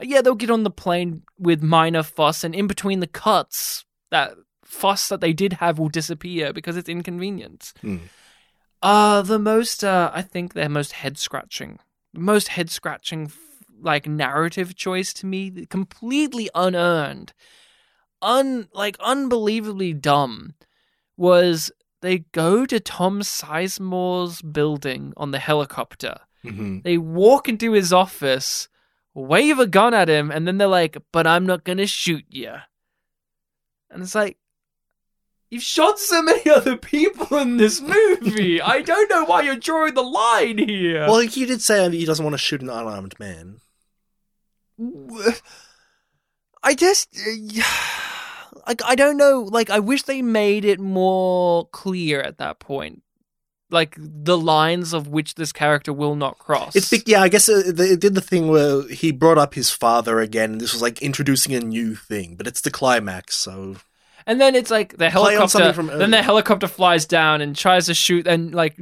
Yeah, they'll get on the plane with minor fuss, and in between the cuts, that fuss that they did have will disappear because it's inconvenient. Hmm. Uh, the most, uh, I think their most head scratching, most head scratching, like narrative choice to me, completely unearned, un like unbelievably dumb, was they go to Tom Sizemore's building on the helicopter. Mm-hmm. They walk into his office, wave a gun at him, and then they're like, "But I'm not gonna shoot you." And it's like, you've shot so many other people in this movie. I don't know why you're drawing the line here. Well, he did say he doesn't want to shoot an unarmed man. I just, like, I don't know. Like, I wish they made it more clear at that point, like the lines of which this character will not cross. It's big, yeah. I guess it, it did the thing where he brought up his father again, and this was like introducing a new thing, but it's the climax, so And then it's like the Play on something helicopter. from then the helicopter flies down and tries to shoot and like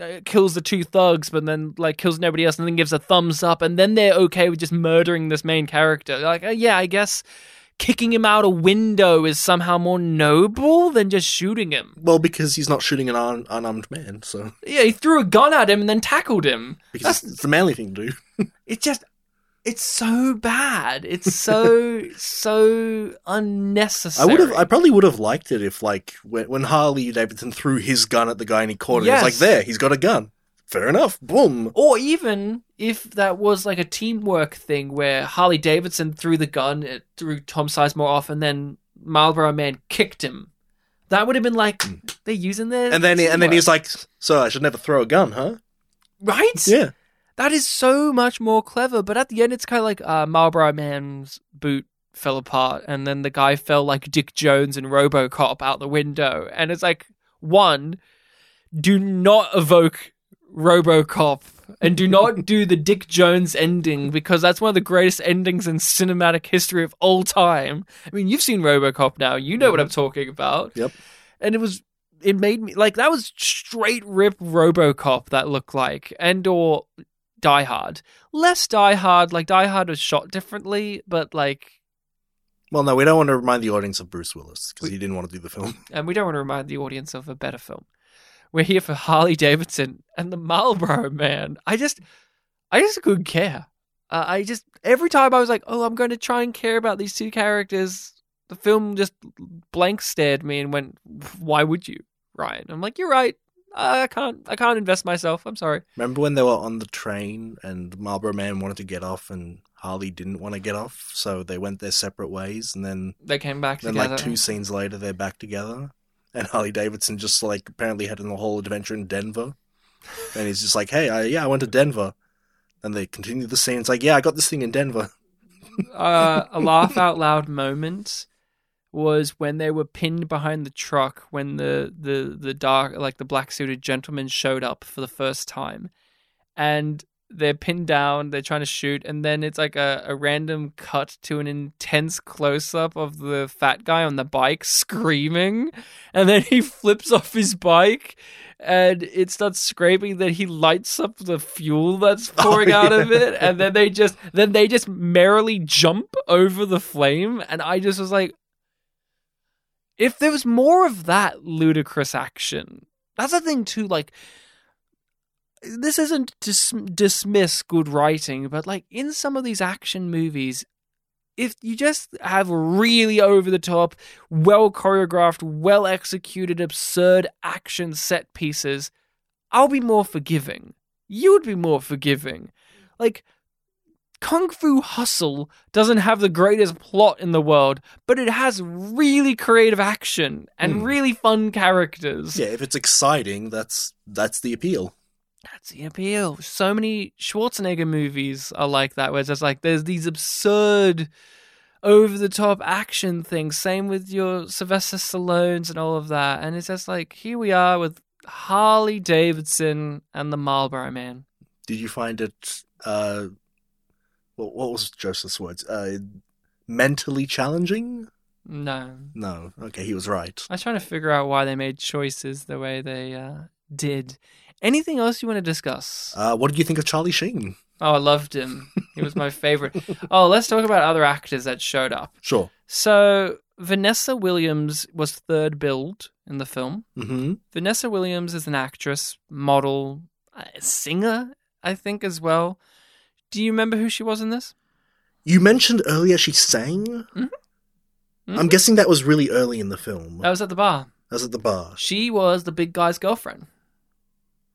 uh, kills the two thugs, but then like kills nobody else, and then gives a thumbs up, and then they're okay with just murdering this main character. Like, uh, yeah, I guess kicking him out a window is somehow more noble than just shooting him. well because he's not shooting an un- unarmed man, so Yeah, he threw a gun at him and then tackled him. because it's the manly thing to do. It's just. It's so bad. It's so so unnecessary. I would have, I probably would have liked it if like when, when Harley Davidson threw his gun at the guy and he caught it, Yes. it's like there, he's got a gun. Fair enough. Boom. Or even if that was like a teamwork thing where Harley Davidson threw the gun, it threw Tom Sizemore off, and then Marlboro Man kicked him. That would have been like they're using this. And then and then he's like, "So I should never throw a gun, huh?" right. Yeah. That is so much more clever. But at the end, it's kind of like uh, Marlboro Man's boot fell apart, and then the guy fell like Dick Jones and RoboCop out the window, and it's like one, do not evoke RoboCop. And do not do the Dick Jones ending because that's one of the greatest endings in cinematic history of all time. I mean, you've seen RoboCop now. You know what I'm mm-hmm. talking about. Yep. And it was it made me like that was straight rip RoboCop that looked like and or Die Hard. Less Die Hard, like Die Hard was shot differently, but like Well, no, we don't want to remind the audience of Bruce Willis because he didn't want to do the film. and we don't want to remind the audience of a better film. We're here for Harley Davidson and the Marlboro Man. I just, I just couldn't care. Uh, I just every time I was like, oh, I'm going to try and care about these two characters. The film just blank stared me and went, "Why would you, Ryan?" I'm like, "You're right. I can't. I can't invest myself. I'm sorry." Remember when they were on the train and the Marlboro Man wanted to get off and Harley didn't want to get off, so they went their separate ways, and then They came back then together. like two scenes later they're back together, and Harley Davidson just like apparently had a whole adventure in Denver, and he's just like, "Hey, I, yeah, I went to Denver." And they continue the scene. It's like, yeah, I got this thing in Denver. uh, a laugh out loud moment was when they were pinned behind the truck when the the the dark like the black suited gentleman showed up for the first time and they're pinned down they're trying to shoot and then it's like a, a random cut to an intense close-up of the fat guy on the bike screaming and then he flips off his bike and it starts scraping then he lights up the fuel that's oh, pouring out of it and then they just then they just merrily jump over the flame and i just was like if there was more of that ludicrous action that's the thing too like this isn't to dis- dismiss good writing but like in some of these action movies if you just have really over the top well choreographed well executed absurd action set pieces i'll be more forgiving you would be more forgiving like Kung Fu Hustle doesn't have the greatest plot in the world, but it has really creative action and Hmm. really fun characters. Yeah, if it's exciting, that's that's the appeal. That's the appeal. So many Schwarzenegger movies are like that, where it's just like there's these absurd, over the top action things. Same with your Sylvester Stallones and all of that. And it's just like here we are with Harley Davidson and the Marlboro Man. Did you find it? Uh, what, what was Joseph's words? Uh, mentally challenging? No, No. Okay, he was right. I was trying to figure out why they made choices the way they uh, did. Anything else you want to discuss? Uh, what did you think of Charlie Sheen? oh, I loved him. He was my favorite. oh, let's talk about other actors that showed up. Sure. So Vanessa Williams was third billed in the film. Mm-hmm. Vanessa Williams is an actress, model, uh, singer, I think as well. Do you remember who she was in this? You mentioned earlier she sang. Mhm. I'm guessing that was really early in the film. That was at the bar. That was at the bar. She was the big guy's girlfriend.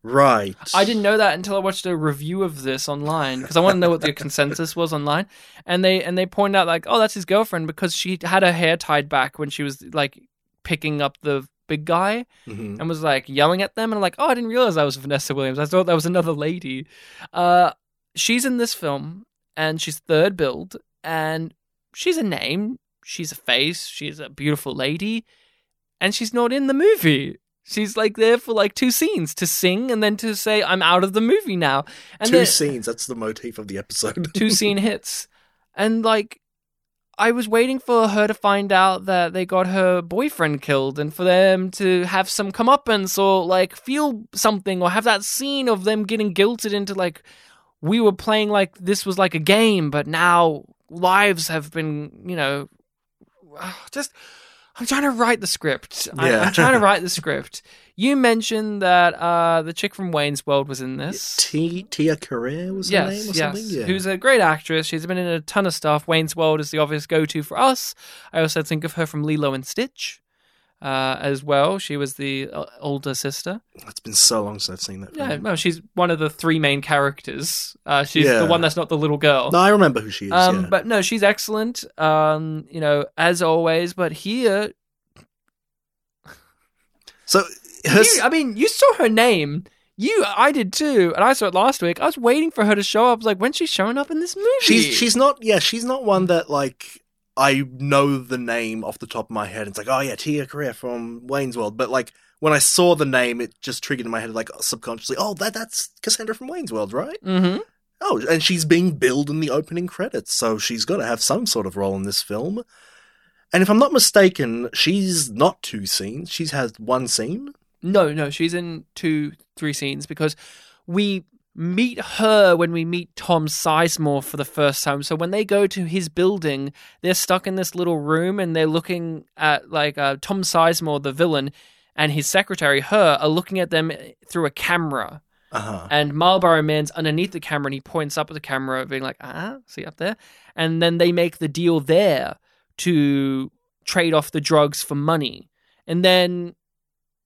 Right. I didn't know that until I watched a review of this online because I want to know what the consensus was online, and they and they pointed out like, oh, that's his girlfriend because she had her hair tied back when she was like picking up the big guy hmm and was like yelling at them, and I'm like, oh, I didn't realize that was Vanessa Williams. I thought that was another lady. Uh, she's in this film and she's third billed and she's a name, she's a face, she's a beautiful lady, and she's not in the movie. She's like there for like two scenes to sing and then to say I'm out of the movie now. And Two scenes. That's the motif of the episode. two scene hits. And like I was waiting for her to find out that they got her boyfriend killed and for them to have some comeuppance or like feel something or have that scene of them getting guilted into like we were playing like this was like a game, but now lives have been, you know, just I'm trying to write the script. I, Yeah. I'm trying to write the script. You mentioned that uh, the chick from Wayne's World was in this. T- Tia Carrere was her name or Yes, something? yes. Yeah. Who's a great actress. She's been in a ton of stuff. Wayne's World is the obvious go-to for us. I also think of her from Lilo and Stitch uh, as well. She was the uh, older sister. It's been so long since I've seen that film. Yeah, no, she's one of the three main characters. Uh, she's Yeah. the one that's not the little girl. No, I remember who she is. um, yeah. But no, she's excellent. Um, you know, as always. But here, So her, You, I mean, you saw her name. You, I did too, and I saw it last week. I was waiting for her to show up. Like, when's she showing up in this movie? she's she's not yeah she's not one that like I know the name off the top of my head. It's like oh yeah Tia Carrere from Wayne's World, but like when I saw the name, it just triggered in my head like subconsciously. Oh, that that's Cassandra from Wayne's World, right? Mm-hmm. Oh, and she's being billed in the opening credits, so she's got to have some sort of role in this film. And if I'm not mistaken, she's not two scenes. She's has one scene. No, no, she's in two, three scenes because we meet her when we meet Tom Sizemore for the first time. So when they go to his building, they're stuck in this little room and they're looking at like uh, Tom Sizemore, the villain, and his secretary, her, are looking at them through a camera. Uh huh. And Marlboro Man's underneath the camera and he points up at the camera, being like, ah, see up there? And then they make the deal there to trade off the drugs for money. And then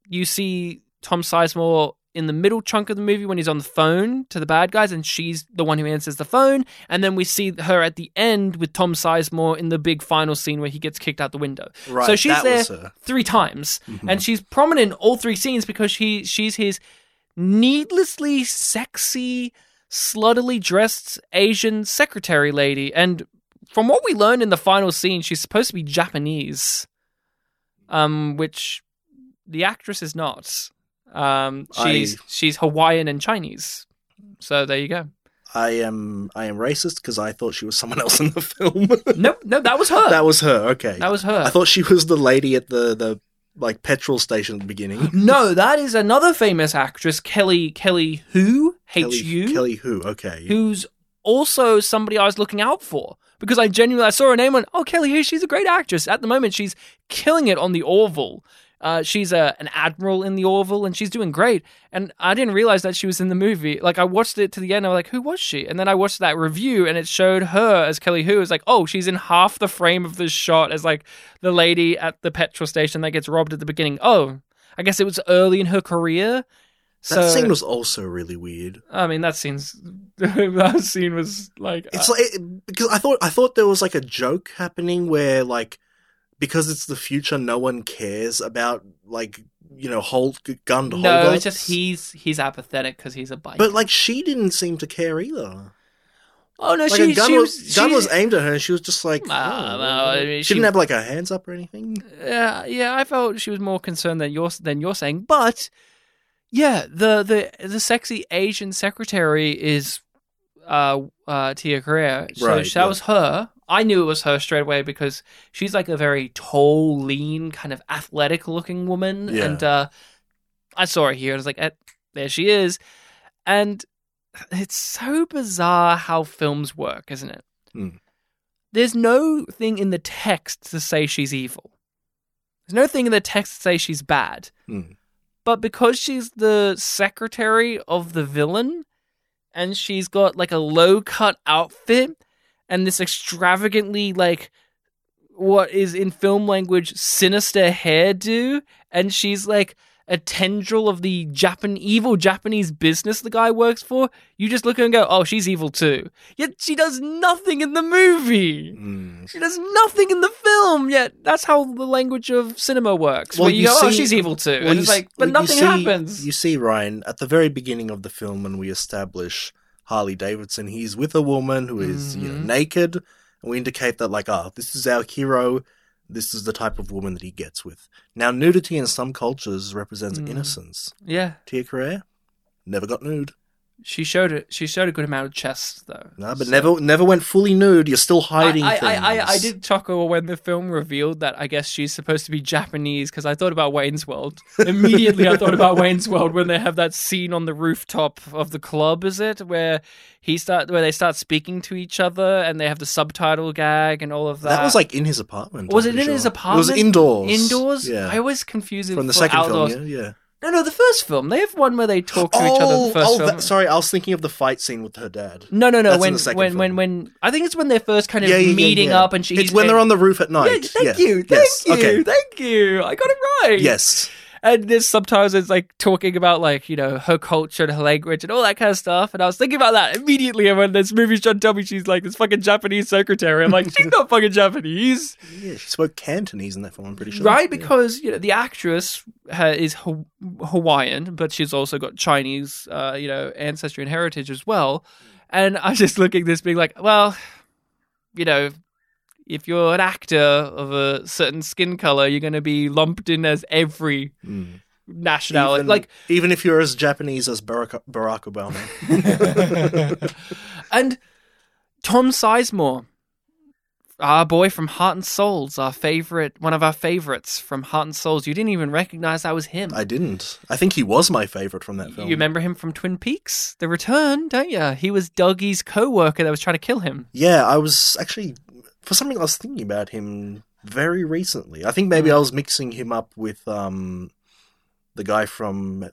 you see Tom Sizemore in the middle chunk of the movie when he's on the phone to the bad guys, and she's the one who answers the phone. And then we see her at the end with Tom Sizemore in the big final scene where he gets kicked out the window. Right. so she's there three times, Mhm. and she's prominent in all three scenes because she she's his needlessly sexy, sluttily dressed Asian secretary lady. And from what we learn in the final scene, she's supposed to be Japanese, um, which the actress is not. Um, she's I- she's Hawaiian and Chinese. So there you go. I am I am racist because I thought she was someone else in the film. No, no, that was her. that was her. Okay. that was her. I thought she was the lady at the the like petrol station at the beginning. no, that is another famous actress, Kelly Kelly Who H Kelly, Kelly who? Okay. who's also somebody I was looking out for because I genuinely I saw her name and went, oh Kelly Hu, she's a great actress. At the moment, she's killing it on the Orville. Uh, she's a, an admiral in the Orville and she's doing great. And I didn't realize that she was in the movie. Like I watched it to the end, I was like, who was she? And then I watched that review and it showed her as Kelly Hu. It's like, oh, she's in half the frame of this shot as like the lady at the petrol station that gets robbed at the beginning. Oh, I guess it was early in her career. that scene was also really weird. I mean, that scene's that scene was like It's like it, because I thought I thought there was like a joke happening where like because it's the future, no one cares about like you know hold gun gunned no, it's just he's he's apathetic because he's a bike. But like she didn't seem to care either. oh no, Like she a gun she was, was gun she- was aimed at her, and she was just like, oh. no, I mean, she, she- didn't have like her hands up or anything. Yeah, yeah, I felt she was more concerned than you're than you're saying, but yeah, the the the sexy Asian secretary is uh uh Tia Carrere. So Right, that yeah. was her. I knew it was her straight away because she's like a very tall, lean, kind of athletic looking woman. Yeah. And uh I saw her here and I was like, eh, there she is. And it's so bizarre how films work, isn't it? Hmm. There's no thing in the text to say she's evil. There's no thing in the text to say she's bad. Hmm. But because she's the secretary of the villain and she's got like a low cut outfit and this extravagantly like what is in film language sinister hairdo and she's like a tendril of the Japan evil Japanese business the guy works for, you just look at her and go, "Oh, she's evil too." Yet she does nothing in the movie. Mm. She does nothing in the film. Yet that's how the language of cinema works. Well, where you, you go, "Oh, she's evil too," Well, and it's like, but you nothing see- happens. You see, Ryan, at the very beginning of the film, when we establish Harley Davidson, he's with a woman who is, you know, Mhm. naked, and we indicate that, like, ah, this is our hero. This is the type of woman that he gets with. Now, nudity in some cultures represents Mm. innocence. yeah, Tia Carrere never got nude. She showed it. She showed a good amount of chest though. No, but So- never, never went fully nude. You're still hiding I, I, things. I, I, I did chuckle when the film revealed that I guess she's supposed to be Japanese because I thought about Wayne's World. Immediately, I thought about Wayne's World when they have that scene on the rooftop of the club. Is it where he start where they start speaking to each other and they have the subtitle gag and all of that? That was like in his apartment. Was I'm it in his sure. apartment? It was indoors. indoors. Yeah. I always confuse it From the second outdoors. film, yeah. yeah. No, no, the first film. They have one where they talk to each other. in Oh, The first oh, film. that- sorry, I was thinking of the fight scene with her dad. no, no, no. That's when, when, when, film. when I think it's when they're first kind of Yeah, yeah, meeting yeah. up, and she. It's when made- they're on the roof at night. Yeah, thank you, thank Yes. you, Okay. thank you. I got it right. Yes. And there's sometimes it's like talking about like you know her culture and her language and all that kind of stuff. And I was thinking about that immediately. And when this movie's trying to tell me she's like this fucking Japanese secretary, I'm like, she's not fucking Japanese, Yeah, she spoke Cantonese in that film. I'm pretty sure. right? Yeah. Because you know the actress ha- is ha- Hawaiian, but she's also got Chinese, uh, you know, ancestry and heritage as well. And I'm just looking at this being like, well, you know, if you're an actor of a certain skin color, you're going to be lumped in as every Mm. nationality. Even, Like, even if you're as Japanese as Barack, Barack Obama. and Tom Sizemore, our boy from Heart and Souls, our favorite, one of our favorites from Heart and Souls. You didn't even recognize that was him. I didn't. I think he was my favorite from that film. You remember him from Twin Peaks, The Return, don't you? He was Dougie's co-worker that was trying to kill him. Yeah, I was actually for something I was thinking about him very recently. I think maybe I was mixing him up with um the guy from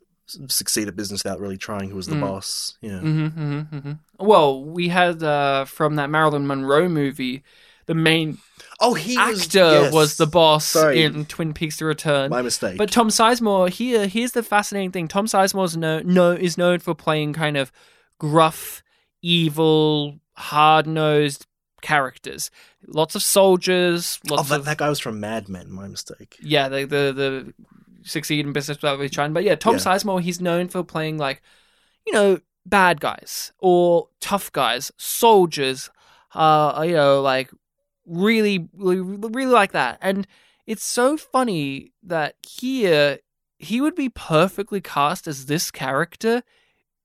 Succeed at Business Without Really Trying, who was the Mm. boss. Yeah. hmm hmm hmm Well, we had uh, from that Marilyn Monroe movie, the main Oh, he was, actor yes. was the boss Sorry. in Twin Peaks: The Return. My mistake. But Tom Sizemore here, here's the fascinating thing. Tom Sizemore's no, no is known for playing kind of gruff, evil, hard nosed characters. Lots of soldiers. oh, that, of that guy was from Mad Men. My mistake. yeah, the the the succeed in business without really trying. But yeah, Tom Yeah. Sizemore, he's known for playing like, you know, bad guys or tough guys, soldiers, uh, you know, like really, really, really like that. And it's so funny that here he would be perfectly cast as this character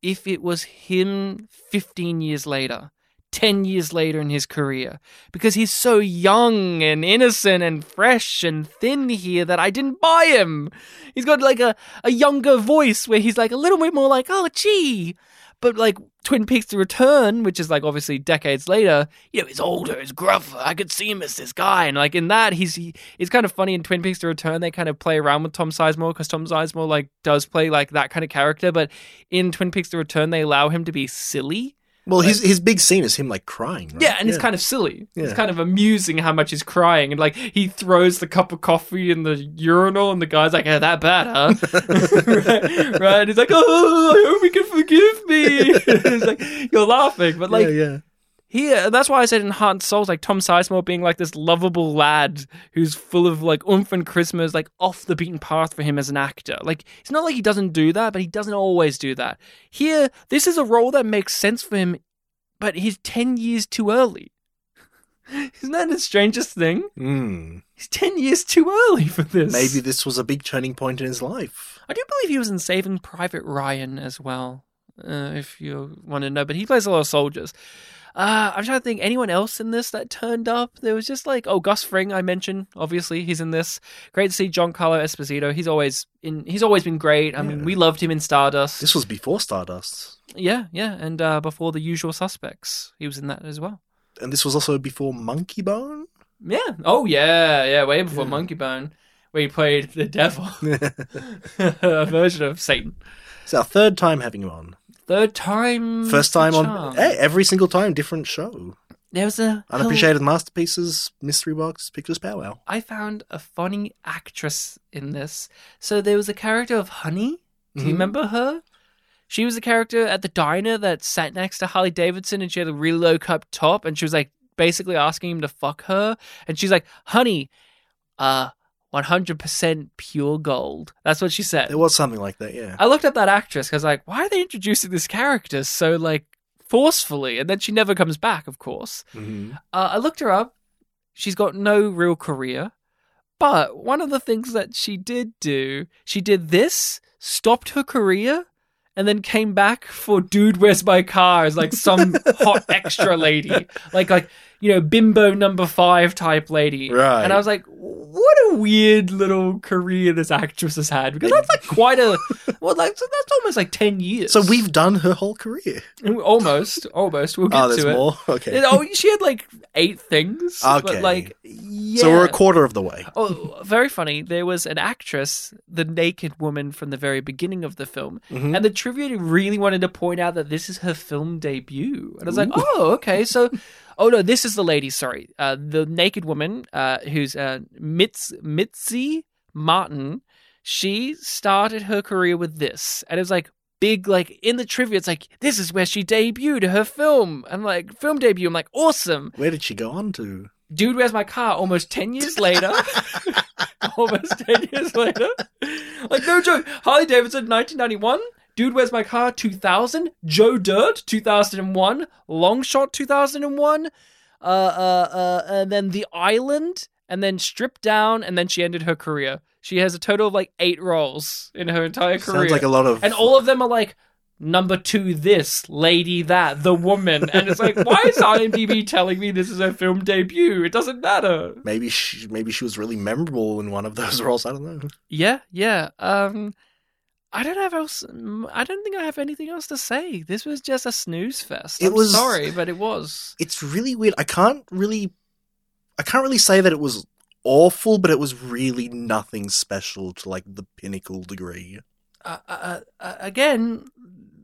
if it was him 15 years later. 10 years later in his career because he's so young and innocent and fresh and thin here that I didn't buy him. He's got like a, a younger voice where he's like a little bit more like, oh, gee. But like Twin Peaks The Return, which is like obviously decades later, you know, he's older, he's gruffer. I could see him as this guy. And like in that, he's he, it's kind of funny in Twin Peaks The Return, they kind of play around with Tom Sizemore because Tom Sizemore like does play like that kind of character. But in Twin Peaks The Return, they allow him to be silly. Well, his his big scene is him like crying. Right? Yeah, and it's kind of silly. It's kind of amusing how much he's crying, and like he throws the cup of coffee in the urinal, and the guy's like, "Oh, that bad, huh?" right, right? And he's like, "Oh, I hope he can forgive me." it's like you're laughing, but like yeah, here, that's why I said in Heart and Souls, like Tom Sizemore being like this lovable lad who's full of like oomph and charisma is like off the beaten path for him as an actor. Like it's not like he doesn't do that, but he doesn't always do that. Here, this is a role that makes sense for him, but he's ten years too early. Isn't that the strangest thing? Mm. He's ten years too early for this. Maybe this was a big turning point in his life. I do believe he was in Saving Private Ryan as well, uh, if you want to know. But he plays a lot of soldiers. Uh, I'm trying to think anyone else in this that turned up. There was just like, oh, Gus Fring, I mentioned. Obviously, he's in this. Great to see Giancarlo Esposito. He's always in. He's always been great. I mean, we loved him in Stardust. This was before Stardust, Yeah, yeah, and uh, before the Usual Suspects, he was in that as well. and this was also before Monkey Bone. Yeah. Oh yeah, yeah. Way before Yeah. Monkeybone, where he played the devil, a version of Satan. It's our third time having him on. Third time. First time on charm. eh, every single time, different show. There was a Unappreciated masterpieces, mystery box, pictures powwow. I found a funny actress in this. So there was a character of Honey. Do you Mhm. remember her? She was the character at the diner that sat next to Harley Davidson, and she had a really low cut top, and she was like basically asking him to fuck her, and she's like, "Honey, uh, one hundred percent pure gold." That's what she said. There was something like that, yeah. I looked up that actress because like, why are they introducing this character so like forcefully? And then she never comes back, of course. Mhm. Uh, I looked her up. She's got no real career. But one of the things that she did do, she did this, stopped her career, and then came back for Dude Where's My Car as like some hot extra lady. Like like, you know, bimbo number five type lady. Right. And I was like, what a weird little career this actress has had. Because that's like quite a well like so that's almost like ten years. So we've done her whole career. almost, almost. We'll oh, get Oh, there's to it. more? Okay. Oh, she had like eight things. Okay. But like, yeah. So we're a quarter of the way. Oh, very funny. There was an actress, the naked woman from the very beginning of the film, Mhm. and the trivia really wanted to point out that this is her film debut. And I was like, oh, okay. So, oh no, this is the lady. Sorry, uh, the naked woman, uh, who's uh, Mitz Mitzi Martin. she started her career with this, and it was like big, like in the trivia. It's like this is where she debuted her film, and like film debut. I'm like awesome, Where did she go on to? Dude. Where's my car? Almost ten years later. Almost ten years later. Like no joke. Harley Davidson, 1991. Dude, Where's My Car, 2000. Joe Dirt, 2001. Long Shot, 2001. Uh, uh, uh, and then The Island, and then Stripped Down, and then she ended her career. She has a total of like eight roles in her entire career. Sounds like a lot of. and all of them are like number two this, lady that, the woman. And it's like, why is IMDb telling me this is her film debut? It doesn't matter. maybe she maybe she was really memorable in one of those roles. I don't know. Yeah, yeah. Um, I don't have else. I don't think I have anything else to say. This was just a snooze fest. It I'm was- sorry, but it was. It's really weird. I can't really, I can't really say that it was awful, but it was really nothing special to like the pinnacle degree. Uh, uh, uh, again,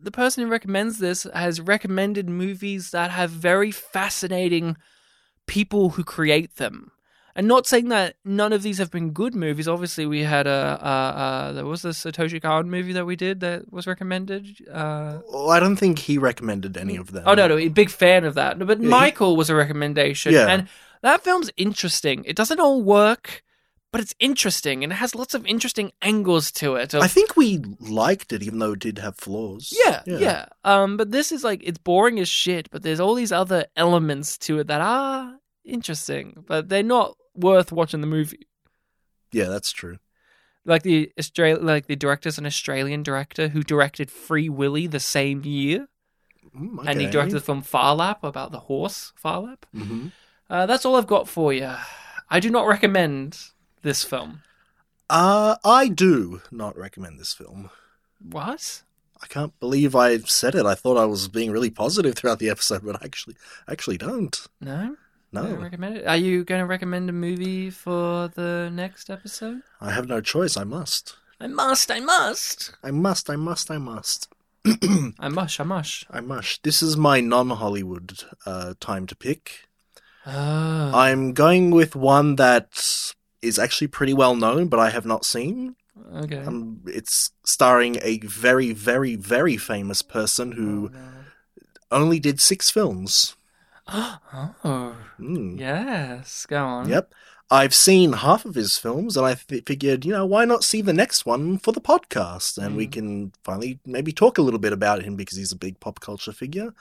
the person who recommends this has recommended movies that have very fascinating people who create them. And not saying that none of these have been good movies. Obviously, we had a uh, uh, there was a Satoshi Kon movie that we did that was recommended. Uh, Well, I don't think he recommended any of them. Oh no, no, he's a big fan of that. But Yeah, he- Michael was a recommendation, Yeah. and that film's interesting. It doesn't all work, but it's interesting, and it has lots of interesting angles to it. of- I think we liked it, even though it did have flaws. yeah, yeah, Um, but this is like it's boring as shit, but there's all these other elements to it that are interesting, but they're not worth watching the movie. Yeah, that's true. Like the Australia, like the director's an Australian director who directed Free Willy the same year, Mm, and he directed the film Phar Lap about the horse Phar Lap. Mhm. Uh, that's all I've got for you. I do not recommend this film. Uh, I do not recommend this film. What? I can't believe I said it. I thought I was being really positive throughout the episode, but I actually, actually don't. No? No, Don't recommend it? Are you going to recommend a movie for the next episode? I have no choice. I must. I must, I must. I must. I must. I must. I mush, I mush. I must. This is my non-Hollywood uh, time to pick. Oh. I'm going with one that is actually pretty well known, but I have not seen. okay. Um, it's starring a very, very, very famous person who only did six films. oh. Mm. Yes, go on. Yep. I've seen half of his films, and I th- figured, you know, why not see the next one for the podcast? And we Mm. can finally maybe talk a little bit about him because he's a big pop culture figure.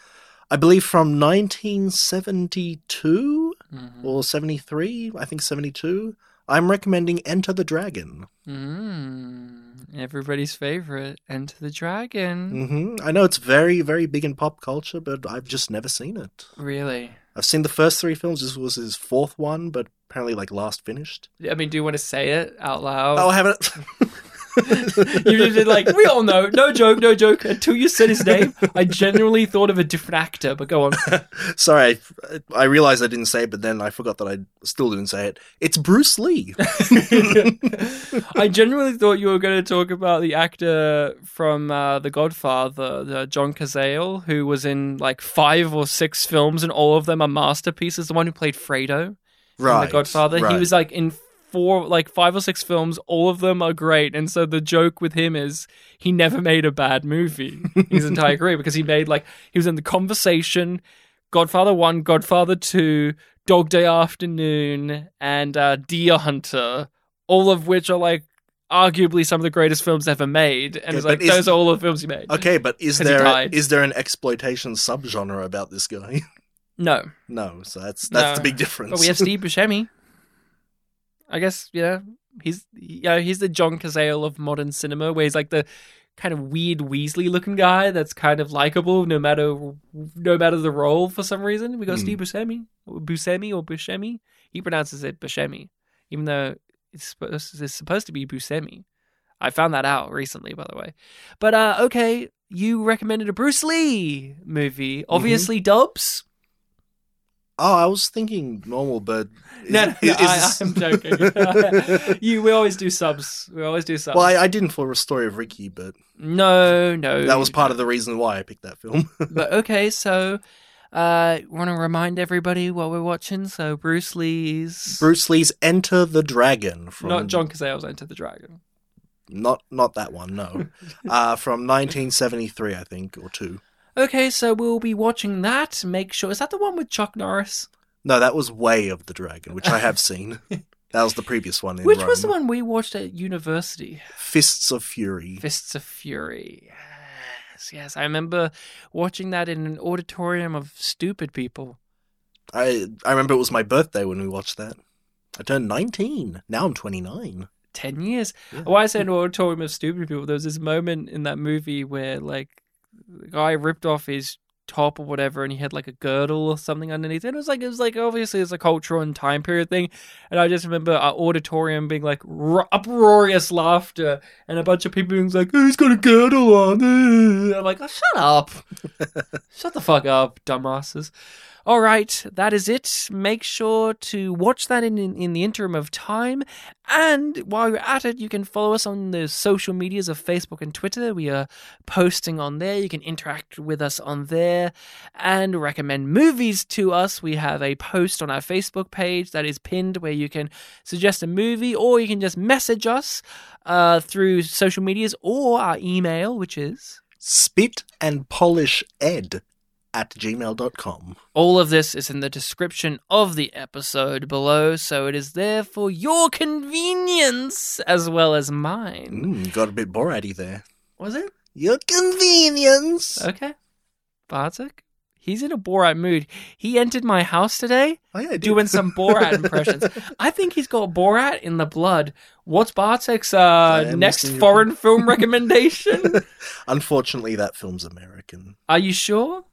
I believe from 1972 Mhm. or 73, I think 72. I'm recommending Enter the Dragon. Mm. Everybody's favorite, Enter the Dragon. Mm-hmm. I know it's very, very big in pop culture, but I've just never seen it. Really? I've seen the first three films. This was his fourth one, but apparently, like, last finished. I mean, do you want to say it out loud? Oh, I haven't. you did like we all know, no joke, no joke. Until you said his name, I genuinely thought of a different actor. But go on. Sorry, I, I realized I didn't say it, but then I forgot that I still didn't say it. It's Bruce Lee. I genuinely thought you were going to talk about the actor from uh, The Godfather, the John Cazale, who was in like five or six films, and all of them are masterpieces. The one who played Fredo right. in The Godfather, he was like in four, like five or six films. All of them are great, and so the joke with him is he never made a bad movie his entire career because he made like he was in The Conversation, Godfather One, Godfather Two, Dog Day Afternoon, and uh, Deer Hunter, all of which are like arguably some of the greatest films ever made. And it's like is- those are all the films he made. Okay, but is there is there an exploitation subgenre about this guy? No, no, so that's that's No. the big difference. but we have Steve Buscemi. I guess yeah, he's yeah he's the John Cazale of modern cinema, where he's like the kind of weird Weasley looking guy that's kind of likable no matter no matter the role for some reason. We got Hmm. Steve Buscemi, Buscemi or Buscemi. He pronounces it Buscemi, even though it's supposed it's supposed to be Buscemi. I found that out recently, by the way. But uh okay, you recommended a Bruce Lee movie, Mm-hmm. obviously Dubs. Oh, I was thinking normal, but is, No, no, is- I, I'm joking. you, we always do subs. We always do subs. well, I, I didn't for a story of Ricky, but no, no. that was part of the reason why I picked that film. But okay, so uh, want to remind everybody what we're watching. So Bruce Lee's Bruce Lee's Enter the Dragon from not John Cazale's Enter the Dragon. Not not that one, no. uh, from 1973, I think, or two. Okay, so we'll be watching that. Make sure is that the one with Chuck Norris? No, that was Way of the Dragon, which I have seen. That was the previous one. In Which Rome. was the one we watched at university? Fists of Fury. Fists of Fury. Yes, yes. I remember watching that in an auditorium of stupid people. I I remember it was my birthday when we watched that. I turned 19. Now I'm 29. 10 years. Yeah. Why I say an auditorium of stupid people, there was this moment in that movie where, like, the guy ripped off his top or whatever and he had like a girdle or something underneath it. It was like it was like obviously it's a cultural and time period thing. And I just remember our auditorium being like ro- uproarious laughter and a bunch of people being like, "Oh, he's got a girdle on. I'm like, oh, shut up. shut the fuck up, dumbasses. All right, that is it. Make sure to watch that in, in, in the interim of time. And while you're at it, you can follow us on the social medias of Facebook and Twitter. We are posting on there. You can interact with us on there and recommend movies to us. We have a post on our Facebook page that is pinned where you can suggest a movie or you can just message us uh, through social medias or our email, which is. Spit and polish ed at gmail.com. All of this is in the description of the episode below, so it is there for your convenience as well as mine. Mm, got a bit Borat there. Was it? Your convenience. Okay. Bartek? He's in a Borat mood. He entered my house today oh, yeah, doing some Borat impressions. I think he's got Borat in the blood. What's Bartek's uh, next foreign film recommendation? Unfortunately, that film's American. Are you sure?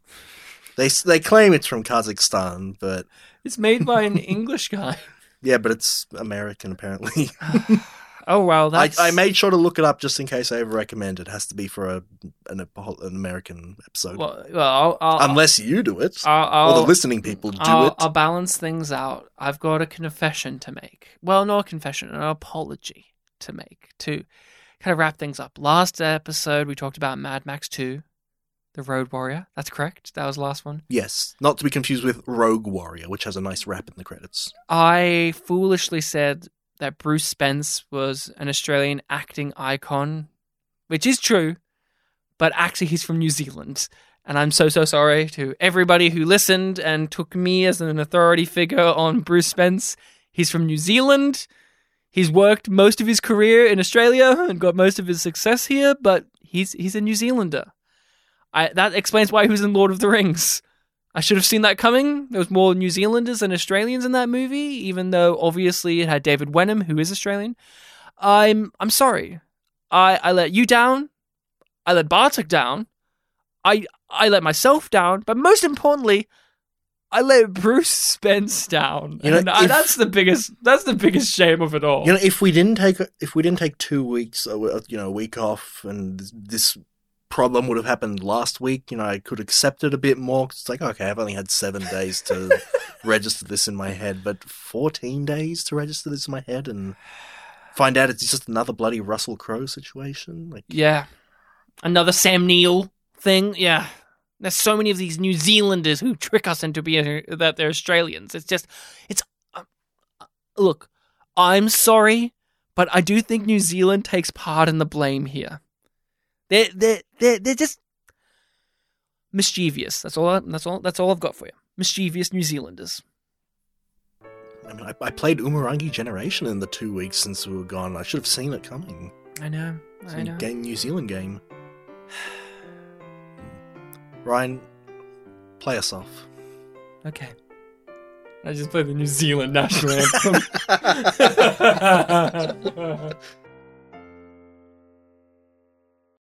They they claim it's from Kazakhstan, but It's made by an English guy. yeah, but it's American apparently. Oh, wow. I, That's... I made sure to look it up just in case I ever recommend it. Has to be for a an, an American episode, Well, well I'll, I'll, unless you do it I'll, or the listening people do it. I'll balance things out. I've got a confession to make. Well, not a confession, an apology to make to kind of wrap things up. Last episode, we talked about Mad Max 2, The Road Warrior. That's correct. That was the last one. Yes, not to be confused with Rogue Warrior, which has a nice rap in the credits. I foolishly said that Bruce Spence was an Australian acting icon, which is true, but actually he's from New Zealand. And I'm so, so sorry to everybody who listened and took me as an authority figure on Bruce Spence. He's from New Zealand. He's worked most of his career in Australia and got most of his success here, but he's he's a New Zealander. I, that explains why he was in Lord of the Rings. I should have seen that coming. There was more New Zealanders than Australians in that movie, even though obviously it had David Wenham, who is Australian. I'm I'm sorry. I I let you down. I let Bartek down. I I let myself down, but most importantly, I let Bruce Spence down. You know, and I, if- that's the biggest that's the biggest shame of it all. You know, if we didn't take if we didn't take two weeks, uh, you know, a week off, and this problem would have happened last week, you know, I could accept it a bit more. 'cause it's like, okay, I've only had seven days to register this in my head, but fourteen days to register this in my head and find out it's just another bloody Russell Crowe situation. Like, Yeah. Another Sam Neill thing. Yeah. There's so many of these New Zealanders who trick us into being that they're Australians. It's just, it's. Uh, uh, look, I'm sorry, but I do think New Zealand takes part in the blame here. They're they're they're, they're just mischievous. That's all. I, that's all. That's all I've got for you. Mischievous New Zealanders. I mean, I, I played Umurangi Generation in the two weeks since we were gone. I should have seen it coming. I know. It's I know. game, New Zealand game. Ryan, play us off. Okay. I just played the New Zealand national anthem.